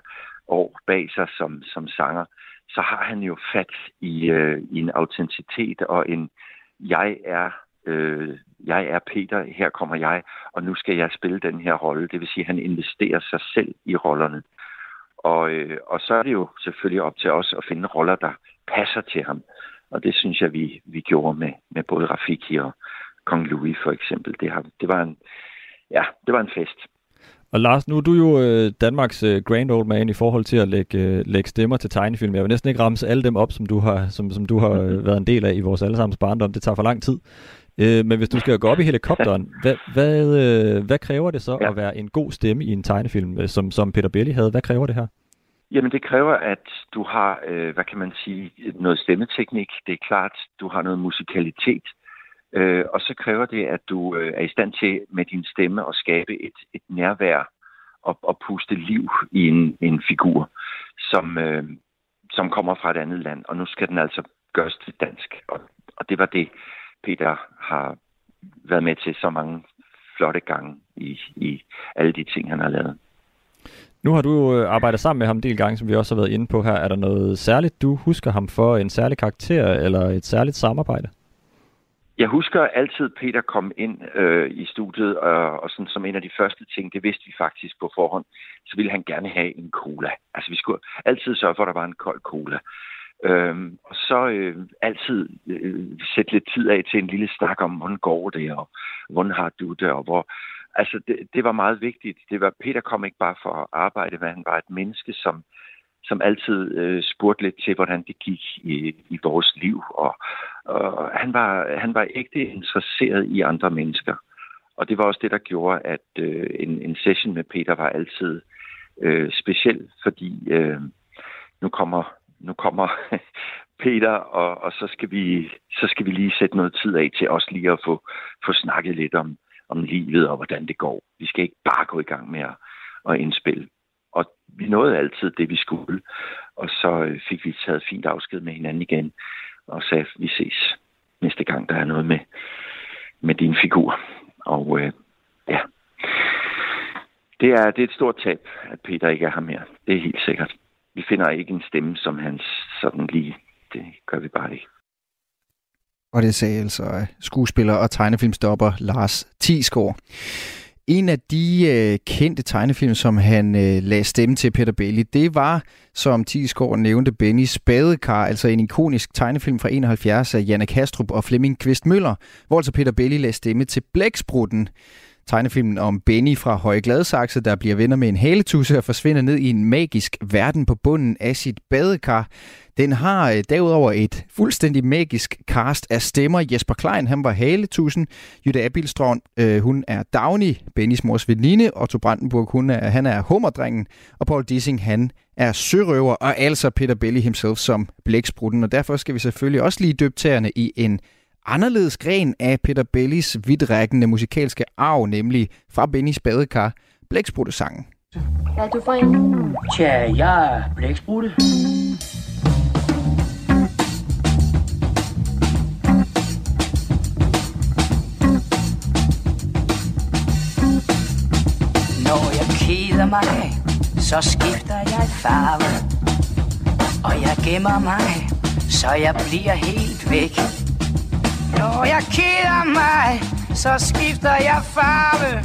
år bag sig som, som sanger, så har han jo fat i, øh, i en autenticitet og en, jeg er, øh, jeg er Peter, her kommer jeg, og nu skal jeg spille den her rolle. Det vil sige, at han investerer sig selv i rollerne. Og, øh, og så er det jo selvfølgelig op til os at finde roller, der passer til ham. Og det synes jeg, vi, vi gjorde med, med både Rafiki og Kong Louis for eksempel. Det, har, det, var en, ja, det var en fest. Og Lars, nu er du jo øh, Danmarks øh, grand old man i forhold til at lægge, øh, lægge stemmer til tegnefilm. Jeg vil næsten ikke ramme alle dem op, som du har, som, som du har øh, været en del af i vores allesammens barndom. Det tager for lang tid. Øh, men hvis du skal gå op i helikopteren, hvad, hvad, øh, hvad kræver det så ja. at være en god stemme i en tegnefilm, øh, som, som Peter Belli havde? Hvad kræver det her? Jamen det kræver, at du har, øh, hvad kan man sige, noget stemmeteknik. Det er klart, du har noget musikalitet. Øh, Øh, og så kræver det, at du øh, er i stand til med din stemme at skabe et, et nærvær og, og puste liv i en, en figur, som, øh, som kommer fra et andet land. Og nu skal den altså gøres til dansk. Og, og det var det, Peter har været med til så mange flotte gange i, i alle de ting, han har lavet. Nu har du jo arbejdet sammen med ham en del gange, som vi også har været inde på her. Er der noget særligt, du husker ham for? En særlig karakter eller et særligt samarbejde? Jeg husker altid, Peter kom ind øh, i studiet, og, og sådan, som en af de første ting, det vidste vi faktisk på forhånd, så ville han gerne have en cola. Altså vi skulle altid sørge for, at der var en kold cola. Øhm, og så øh, altid øh, sætte lidt tid af til en lille snak om, hvordan går det, og hvordan har du det, og hvor... Altså, det, det var meget vigtigt. Det var, Peter kom ikke bare for at arbejde, men han var et menneske, som som altid øh, spurgte lidt til, hvordan det gik i, i vores liv. Og, og han, var, han var ægte interesseret i andre mennesker. Og det var også det, der gjorde, at øh, en, en session med Peter var altid øh, speciel, fordi øh, nu kommer, nu kommer Peter, og, og så, skal vi, så skal vi lige sætte noget tid af til også lige at få, få snakket lidt om, om livet og hvordan det går. Vi skal ikke bare gå i gang med at, at indspille og vi nåede altid det, vi skulle. Og så øh, fik vi taget fint afsked med hinanden igen, og sagde, vi ses næste gang, der er noget med, med din figur. Og øh, ja, det er, det er et stort tab, at Peter ikke er her mere. Det er helt sikkert. Vi finder ikke en stemme som hans sådan lige. Det gør vi bare ikke. Og det sagde altså øh, skuespiller og tegnefilmstopper Lars Tisgaard. En af de øh, kendte tegnefilm, som han øh, lagde stemme til Peter Bailey, det var, som Tisgaard nævnte, Bennys Badekar, altså en ikonisk tegnefilm fra 71 af Janne Kastrup og Flemming Kvist Møller, hvor altså Peter Bailey lagde stemme til Blæksprutten. Tegnefilmen om Benny fra Høje Gladsaxe, der bliver venner med en haletusse og forsvinder ned i en magisk verden på bunden af sit badekar. Den har øh, derudover et fuldstændig magisk cast af stemmer. Jesper Klein, han var haletusen. Jytte Abilstrøm, øh, hun er Dagny, Bennys mors veninde. Otto Brandenburg, hun er, han er hummerdrengen. Og Paul Dissing, han er sørøver, og altså Peter Belli himself som blæksprutten. Og derfor skal vi selvfølgelig også lige døbe tæerne i en anderledes gren af Peter Bellis vidtrækkende musikalske arv, nemlig fra Bennys badekar, blæksprutte-sangen. Er du fra en? Tja, jeg er blæksprutte. Når jeg keder mig, så skifter jeg farve. Og jeg gemmer mig, så jeg bliver helt væk. Når jeg keder mig, så skifter jeg farve.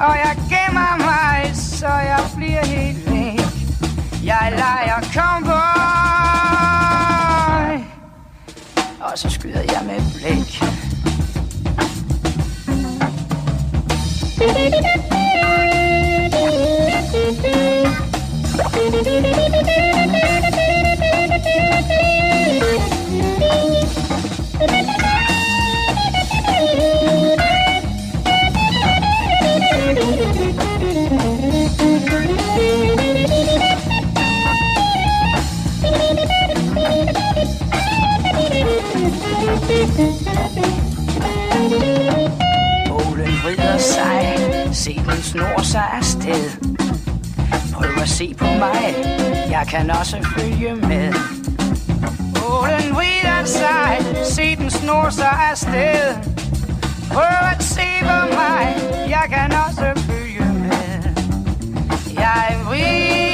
Og jeg gemmer mig, så jeg bliver helt væk. Jeg leger cowboy. Og så skyder jeg med blæk. Ålen vrider sig, selen snor sig afsted. Prøv at se på mig, jeg kan også følge med. Ålen vrider sig, selen snor sig afsted. Prøv at se på mig, jeg kan også følge med. Jeg vrider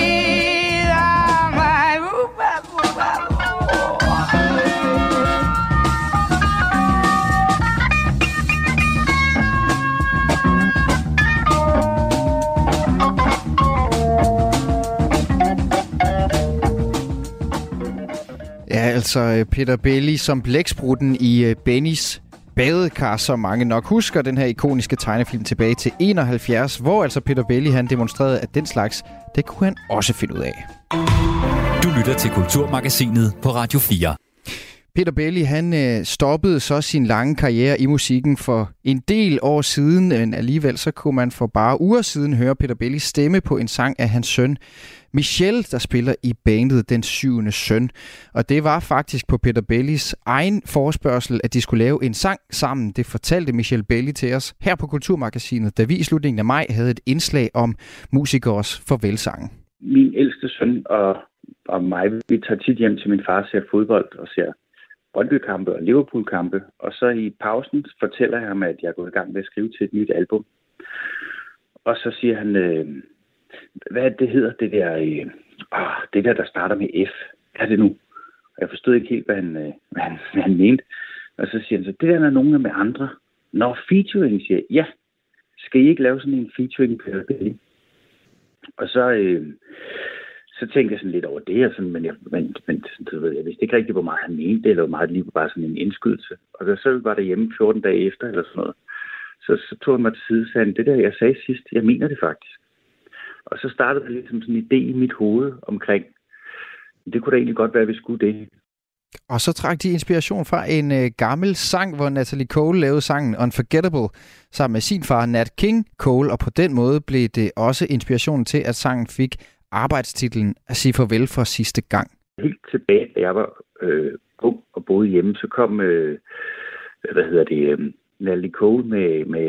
altså øh, Peter Belli som blæksprutten i øh, Bennys badekar, som mange nok husker, den her ikoniske tegnefilm tilbage til 71, hvor altså Peter Belli han demonstrerede, at den slags, det kunne han også finde ud af. Du lytter til Kulturmagasinet på Radio 4. Peter Belli han øh, stoppede så sin lange karriere i musikken for en del år siden, men alligevel så kunne man for bare uger siden høre Peter Bellis stemme på en sang af hans søn Michel, der spiller i bandet Den syvende søn. Og det var faktisk på Peter Bellis egen forspørgsel, at de skulle lave en sang sammen. Det fortalte Michel Belli til os her på Kulturmagasinet, da vi i slutningen af maj havde et indslag om musikers farvelsangen. Min ældste søn og, og mig, vi tager tit hjem til min far og ser fodbold og ser Brøndby-kampe og Liverpool-kampe. Og så i pausen fortæller jeg ham, at jeg er gået i gang med at skrive til et nyt album. Og så siger han, øh, hvad det, hedder, det der, øh, ah, det der, der starter med F. Hvad er det nu? Og jeg forstod ikke helt, hvad han, øh, hvad han, hvad han mente. Og så siger han så, det der er nogen med andre. Når featuring, siger ja, skal I ikke lave sådan en featuring på Og så, øh, så tænkte jeg sådan lidt over det, og sådan, men, jeg, men, men du ved, jeg vidste ikke rigtig, hvor meget han mente det, eller hvor meget lige bare sådan en indskydelse. Og så, så var der hjemme 14 dage efter, eller sådan noget. Så, så tog han mig til side og sagde, det der, jeg sagde sidst, jeg mener det faktisk. Og så startede der ligesom sådan en idé i mit hoved omkring, det kunne da egentlig godt være, at vi skulle det. Og så trak de inspiration fra en øh, gammel sang, hvor Natalie Cole lavede sangen Unforgettable sammen med sin far Nat King Cole, og på den måde blev det også inspirationen til, at sangen fik arbejdstitlen at sige farvel for sidste gang. Helt tilbage, da jeg var øh, ung og boede hjemme, så kom, øh, hvad hedder det, øh, Natalie Cole med, med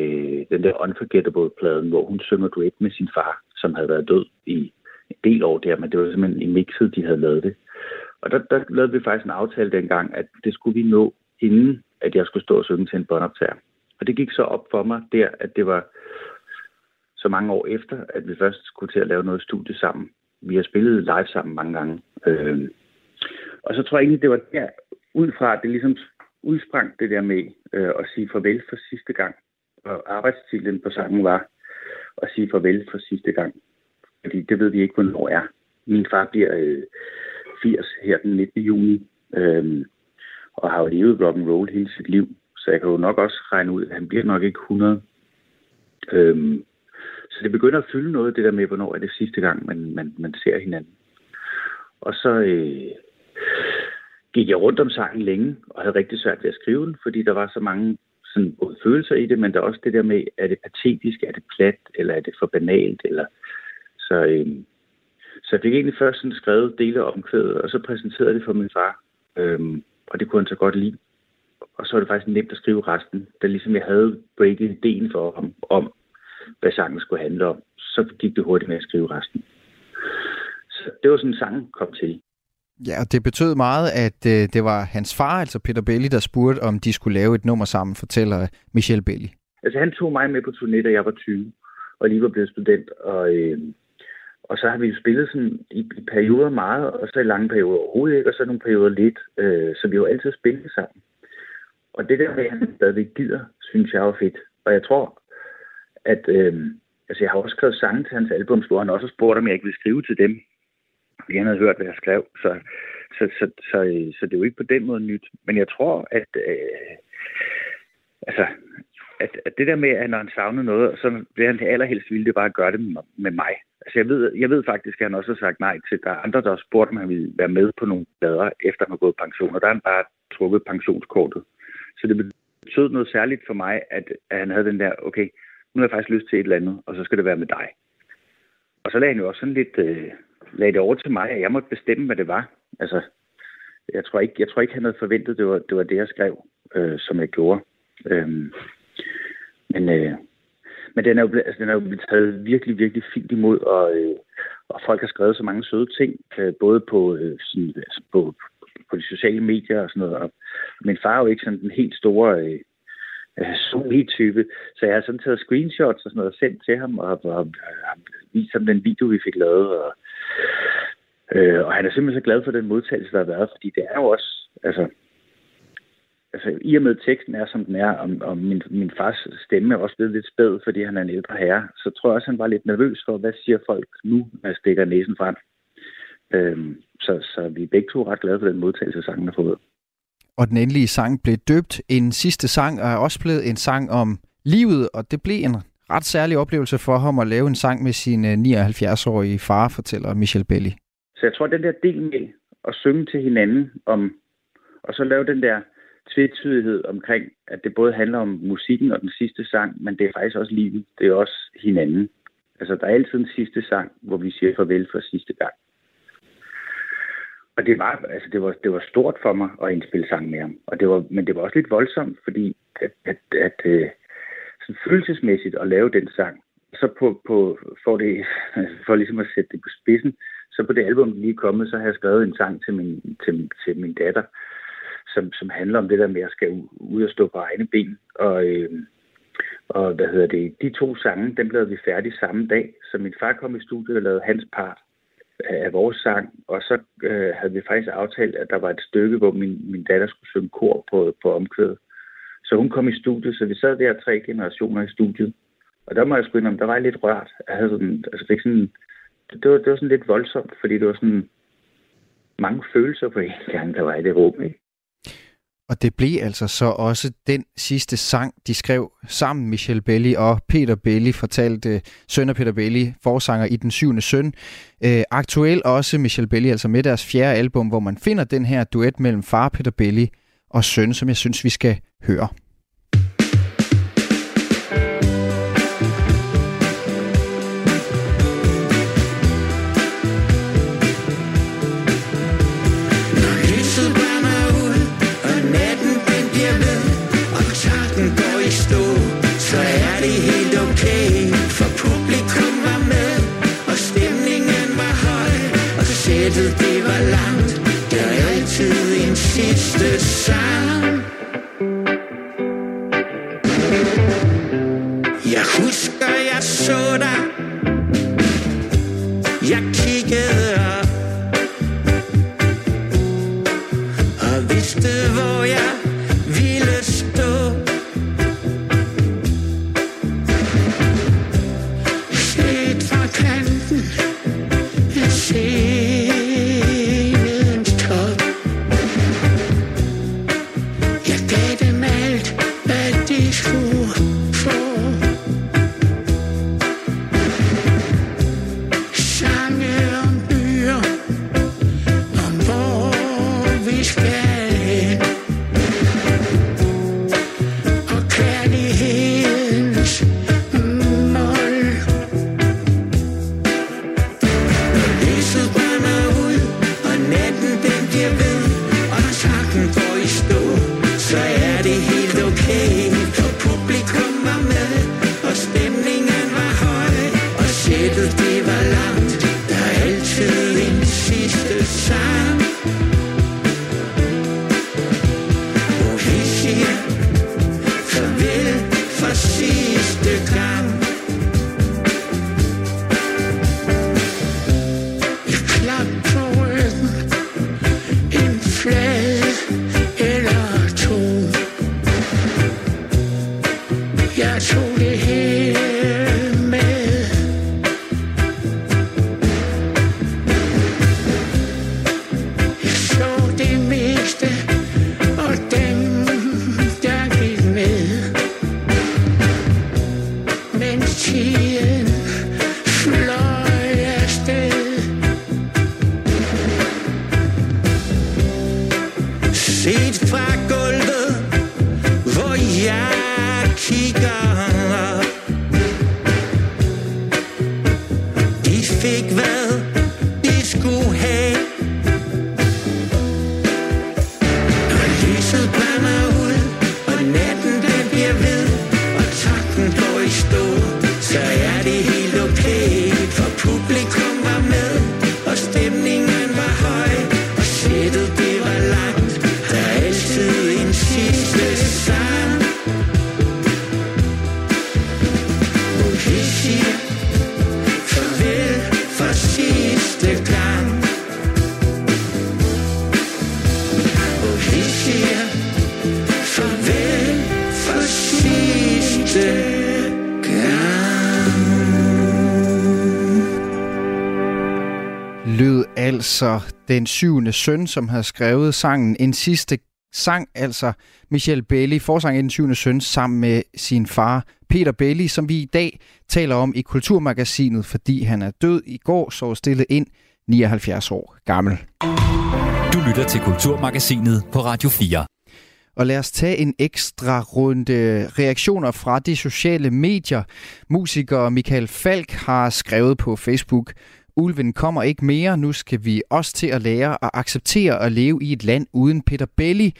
den der Unforgettable-pladen, hvor hun synger duet med sin far, som havde været død i en del år der, men det var simpelthen i mixet, de havde lavet det. Og der, der lavede vi faktisk en aftale dengang, at det skulle vi nå, inden at jeg skulle stå og synge til en båndoptager. Og det gik så op for mig der, at det var så mange år efter, at vi først skulle til at lave noget studie sammen. Vi har spillet live sammen mange gange. Øh, og så tror jeg egentlig, det var der, ud fra, at det ligesom udsprang det der med øh, at sige farvel for sidste gang. Og arbejdstitlen på sangen var at sige farvel for sidste gang. Fordi det ved vi ikke, hvornår er. Min far bliver øh, 80 her den 19. juni, øh, og har jo levet rock and roll hele sit liv. Så jeg kan jo nok også regne ud, at han bliver nok ikke 100. Øhm, så det begynder at fylde noget, det der med, hvornår er det sidste gang, man, man, man ser hinanden. Og så øh, gik jeg rundt om sangen længe, og havde rigtig svært ved at skrive den, fordi der var så mange sådan, både følelser i det, men der er også det der med, er det patetisk, er det plat, eller er det for banalt, eller så, øh, så jeg fik egentlig først sådan skrevet dele af omkvædet, og så præsenterede det for min far, øh, og det kunne han så godt lide. Og så var det faktisk nemt at skrive resten, da ligesom jeg havde breaket ideen for ham om, hvad sangen skulle handle om, så gik det hurtigt med at skrive resten. Så det var sådan, sangen kom til. Ja, og det betød meget, at øh, det var hans far, altså Peter Belli, der spurgte, om de skulle lave et nummer sammen, fortæller Michel Belli. Altså han tog mig med på turné, da jeg var 20, og lige var blevet student, og, øh, og så har vi jo spillet sådan i, i perioder meget, og så i lange perioder overhovedet ikke, og så nogle perioder lidt, øh, så vi har jo altid spillet sammen. Og det der med, at han stadigvæk gider, synes jeg var fedt. Og jeg tror, at øh, altså jeg har også skrevet sange til hans album, hvor han også har spurgt, om jeg ikke ville skrive til dem. Fordi han havde hørt, hvad jeg skrev. Så, så, så, så, så det er jo ikke på den måde nyt. Men jeg tror, at, øh, altså, at, at det der med, at når han savner noget, så vil han allerhelst ville det bare gøre det med mig. Altså jeg ved, jeg ved faktisk, at han også har sagt nej til, der er andre, der har spurgt, om han ville være med på nogle plader, efter han har gået pension, og der har han bare trukket pensionskortet. Så det betød noget særligt for mig, at, at han havde den der, okay, nu har jeg faktisk lyst til et eller andet, og så skal det være med dig. Og så lagde han jo også sådan lidt, øh, lagde det over til mig, at jeg måtte bestemme, hvad det var. Altså, jeg tror ikke, jeg tror ikke han havde forventet, det var det, var det jeg skrev, øh, som jeg gjorde. Øhm, men, øh, men den er, jo altså, den er jo blevet taget virkelig, virkelig fint imod, og, øh, og folk har skrevet så mange søde ting, øh, både på, øh, sådan, altså på, på de sociale medier og sådan noget. Og min far er jo ikke sådan den helt store øh, Øh, Sony-type. så jeg har sådan taget screenshots og sådan noget og sendt til ham, og, og, og, og vist ham den video, vi fik lavet. Og, øh, og han er simpelthen så glad for den modtagelse, der har været, fordi det er jo også, altså, altså i og med teksten er, som den er, og, og min, min fars stemme er også blevet lidt spæd, fordi han er en ældre herre, så tror jeg også, han var lidt nervøs for, hvad siger folk nu, når jeg stikker næsen frem. Øhm, så, så vi er begge to ret glade for den modtagelse, sangen har fået. Og den endelige sang blev døbt. En sidste sang er også blevet en sang om livet, og det blev en ret særlig oplevelse for ham at lave en sang med sin øh, 79-årige far, fortæller Michel Belli. Så jeg tror, den der del med at synge til hinanden om, og så lave den der tvetydighed omkring, at det både handler om musikken og den sidste sang, men det er faktisk også livet. Det er også hinanden. Altså, der er altid en sidste sang, hvor vi siger farvel for sidste gang. Og det var, altså, det var, det var stort for mig at indspille sang med ham. Og det var, men det var også lidt voldsomt, fordi at, at, at, at øh, sådan følelsesmæssigt at lave den sang, så på, på, for, det, for ligesom at sætte det på spidsen, så på det album, der lige er kommet, så har jeg skrevet en sang til min, til, til min datter, som, som handler om det der med at skal ud og stå på egne ben. Og, øh, og hvad hedder det, de to sange, dem lavede vi færdige samme dag, så min far kom i studiet og lavede hans part af vores sang, og så øh, havde vi faktisk aftalt, at der var et stykke, hvor min, min datter skulle synge kor på, på omkvædet. Så hun kom i studiet, så vi sad der tre generationer i studiet. Og der må jeg sgu indrømme, der var jeg lidt rørt. Jeg havde sådan, altså fik sådan, det, var, det var sådan lidt voldsomt, fordi det var sådan mange følelser på en gang, der var i det rum. Ikke? Og det blev altså så også den sidste sang, de skrev sammen, Michel Belli og Peter Belli, fortalte øh, søn af Peter Belli, forsanger i Den syvende søn. Øh, aktuel også Michel Belli, altså med deres fjerde album, hvor man finder den her duet mellem far Peter Belli og søn, som jeg synes, vi skal høre. så dig. Jeg kiggede op Og vidste hvor altså den syvende søn, som havde skrevet sangen En sidste sang, altså Michel Bailey, forsang i den syvende søn, sammen med sin far Peter Bailey, som vi i dag taler om i Kulturmagasinet, fordi han er død i går, så stillet ind 79 år gammel. Du lytter til Kulturmagasinet på Radio 4. Og lad os tage en ekstra runde reaktioner fra de sociale medier. Musiker Michael Falk har skrevet på Facebook, Ulven kommer ikke mere, nu skal vi også til at lære at acceptere at leve i et land uden Peter Belli.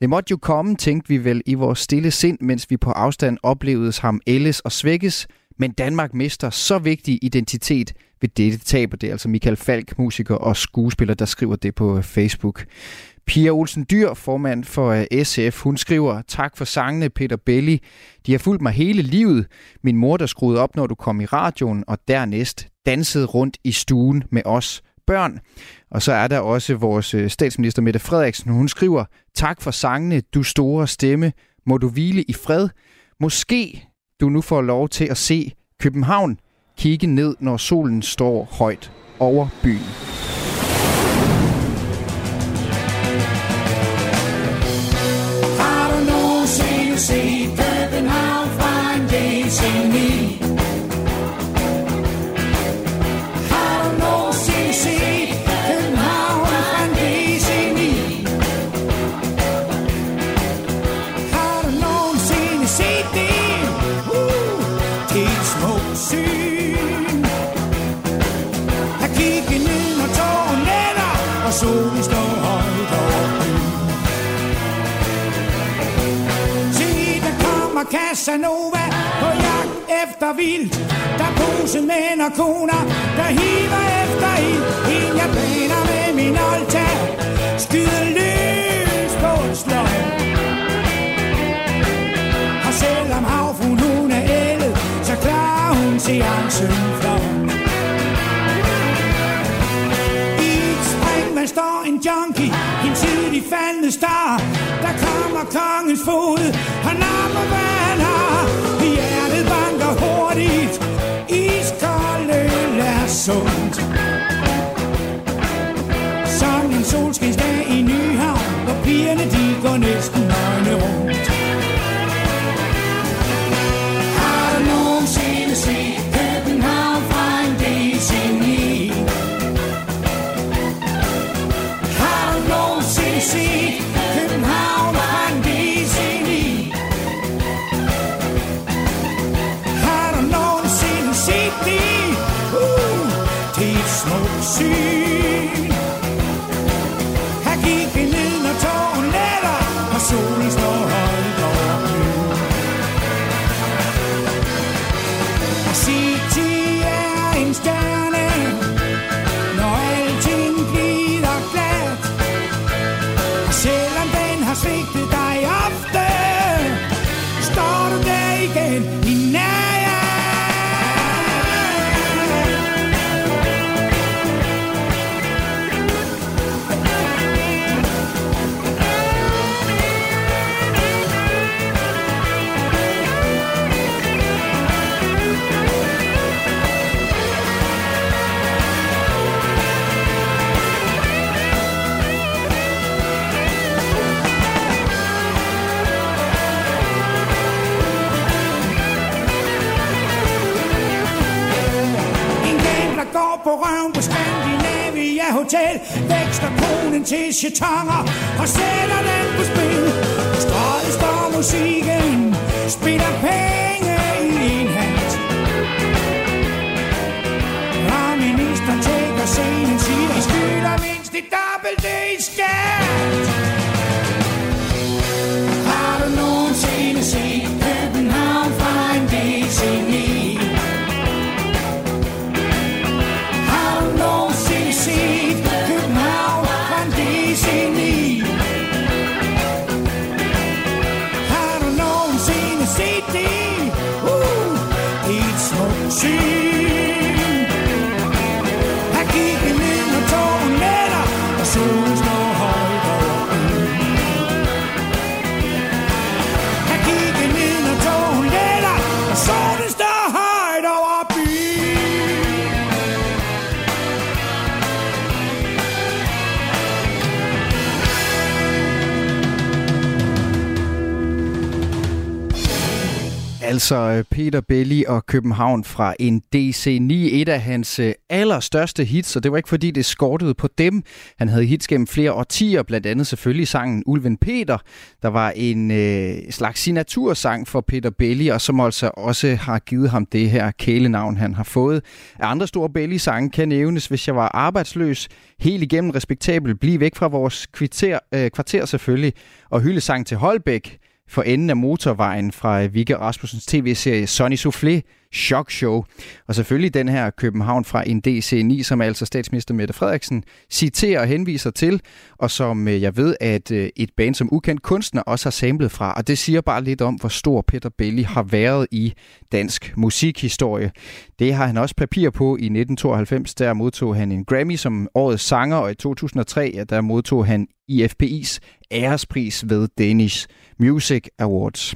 Det måtte jo komme, tænkte vi vel i vores stille sind, mens vi på afstand oplevede ham ældes og svækkes. Men Danmark mister så vigtig identitet ved dette tab, og det er altså Michael Falk, musiker og skuespiller, der skriver det på Facebook. Pia Olsen Dyr, formand for øh, SF, hun skriver, tak for sangene, Peter Belli. De har fulgt mig hele livet. Min mor, der skruede op, når du kom i radioen, og dernæst dansede rundt i stuen med os børn. Og så er der også vores øh, statsminister Mette Frederiksen. Hun skriver, tak for sangene, du store stemme. Må du hvile i fred. Måske du nu får lov til at se København kigge ned, når solen står højt over byen. Nogensinde Casanova på jagt efter vild Der er posemænd og koner, der hiver efter ild. En jeg japaner med min olta skyder løs på en sløj. Og selvom havfruen hun er ældet, så klarer hun seancen flot. Står en junkie, en tidlig faldende star. Der kommer kongens fod, han napper so Scandinavia Hotel Vækster konen til chatonger Og sætter den på spil. Strøget står musikken Spiller pæn Altså øh, Peter Belli og København fra en DC9, et af hans øh, allerstørste hits, og det var ikke fordi det skortede på dem. Han havde hits gennem flere årtier, blandt andet selvfølgelig sangen Ulven Peter, der var en øh, slags signatursang for Peter Belli, og som altså også har givet ham det her kælenavn, han har fået. Af andre store Belli-sange kan nævnes, hvis jeg var arbejdsløs, helt igennem respektabel, bliv væk fra vores kvarter, øh, kvarter selvfølgelig, og hyldesang til Holbæk, for enden af motorvejen fra Vigge Rasmussens tv-serie Sonny Soufflé, Shock Show. Og selvfølgelig den her København fra en DC9, som altså statsminister Mette Frederiksen citerer og henviser til, og som øh, jeg ved, at øh, et band som ukendt kunstner også har samlet fra. Og det siger bare lidt om, hvor stor Peter Belli har været i dansk musikhistorie. Det har han også papir på i 1992. Der modtog han en Grammy som årets sanger, og i 2003 ja, der modtog han IFPI's ærespris ved Danish Music Awards.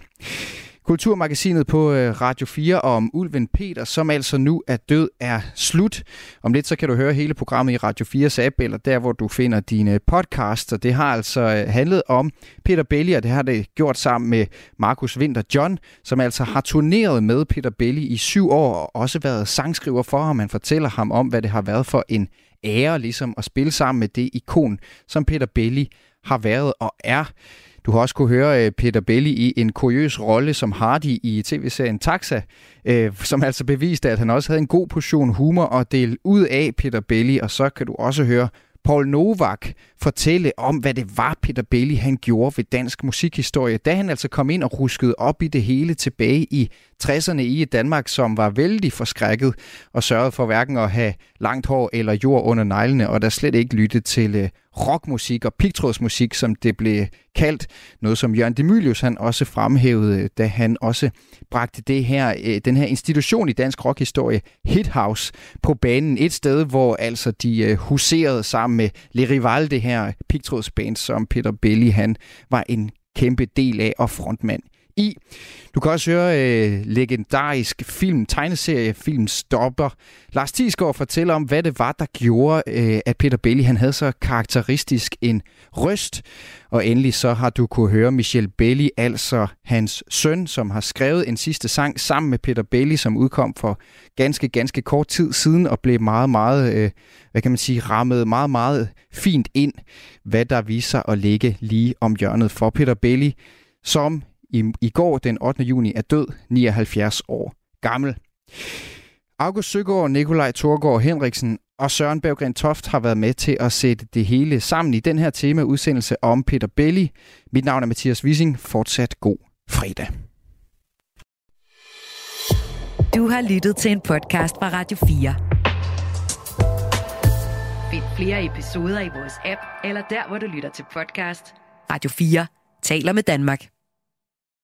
Kulturmagasinet på øh, Radio 4 om Ulven Peter, som altså nu er død, er slut. Om lidt så kan du høre hele programmet i Radio 4's app, eller der, hvor du finder dine podcasts. Og det har altså øh, handlet om Peter Belli, og det har det gjort sammen med Markus Winter John, som altså har turneret med Peter Belli i syv år, og også været sangskriver for ham. Han fortæller ham om, hvad det har været for en ære, ligesom at spille sammen med det ikon, som Peter Belli har været og er. Du har også kunne høre øh, Peter Belli i en kuriøs rolle som Hardy i tv-serien Taxa, øh, som altså beviste, at han også havde en god portion humor at dele ud af Peter Belli, og så kan du også høre Paul Novak fortælle om, hvad det var, Peter Belli han gjorde ved dansk musikhistorie, da han altså kom ind og ruskede op i det hele tilbage i 60'erne i et Danmark, som var vældig forskrækket og sørgede for hverken at have langt hår eller jord under neglene, og der slet ikke lyttede til øh, rockmusik og pigtrådsmusik, som det blev kaldt. Noget som Jørgen Demilius han også fremhævede, da han også bragte det her, øh, den her institution i dansk rockhistorie, Hit House, på banen. Et sted, hvor altså de øh, huserede sammen med Le Rival, det her pigtrådsband, som Peter Belli han var en kæmpe del af og frontmand i. Du kan også høre øh, legendarisk film, tegneserie, film Stopper. Lars Thiesgaard fortæller om, hvad det var, der gjorde, øh, at Peter Belli han havde så karakteristisk en røst. Og endelig så har du kunne høre Michel Belli, altså hans søn, som har skrevet en sidste sang sammen med Peter Belli, som udkom for ganske, ganske kort tid siden og blev meget, meget, øh, hvad kan man sige, rammet meget, meget fint ind, hvad der viser at ligge lige om hjørnet for Peter Belli, som i, i går den 8. juni er død, 79 år gammel. August Søgaard, Nikolaj Thorgård Henriksen og Søren Berggren Toft har været med til at sætte det hele sammen i den her tema-udsendelse om Peter Belli. Mit navn er Mathias Wissing. Fortsat god fredag. Du har lyttet til en podcast fra Radio 4. Find flere episoder i vores app, eller der, hvor du lytter til podcast. Radio 4 taler med Danmark.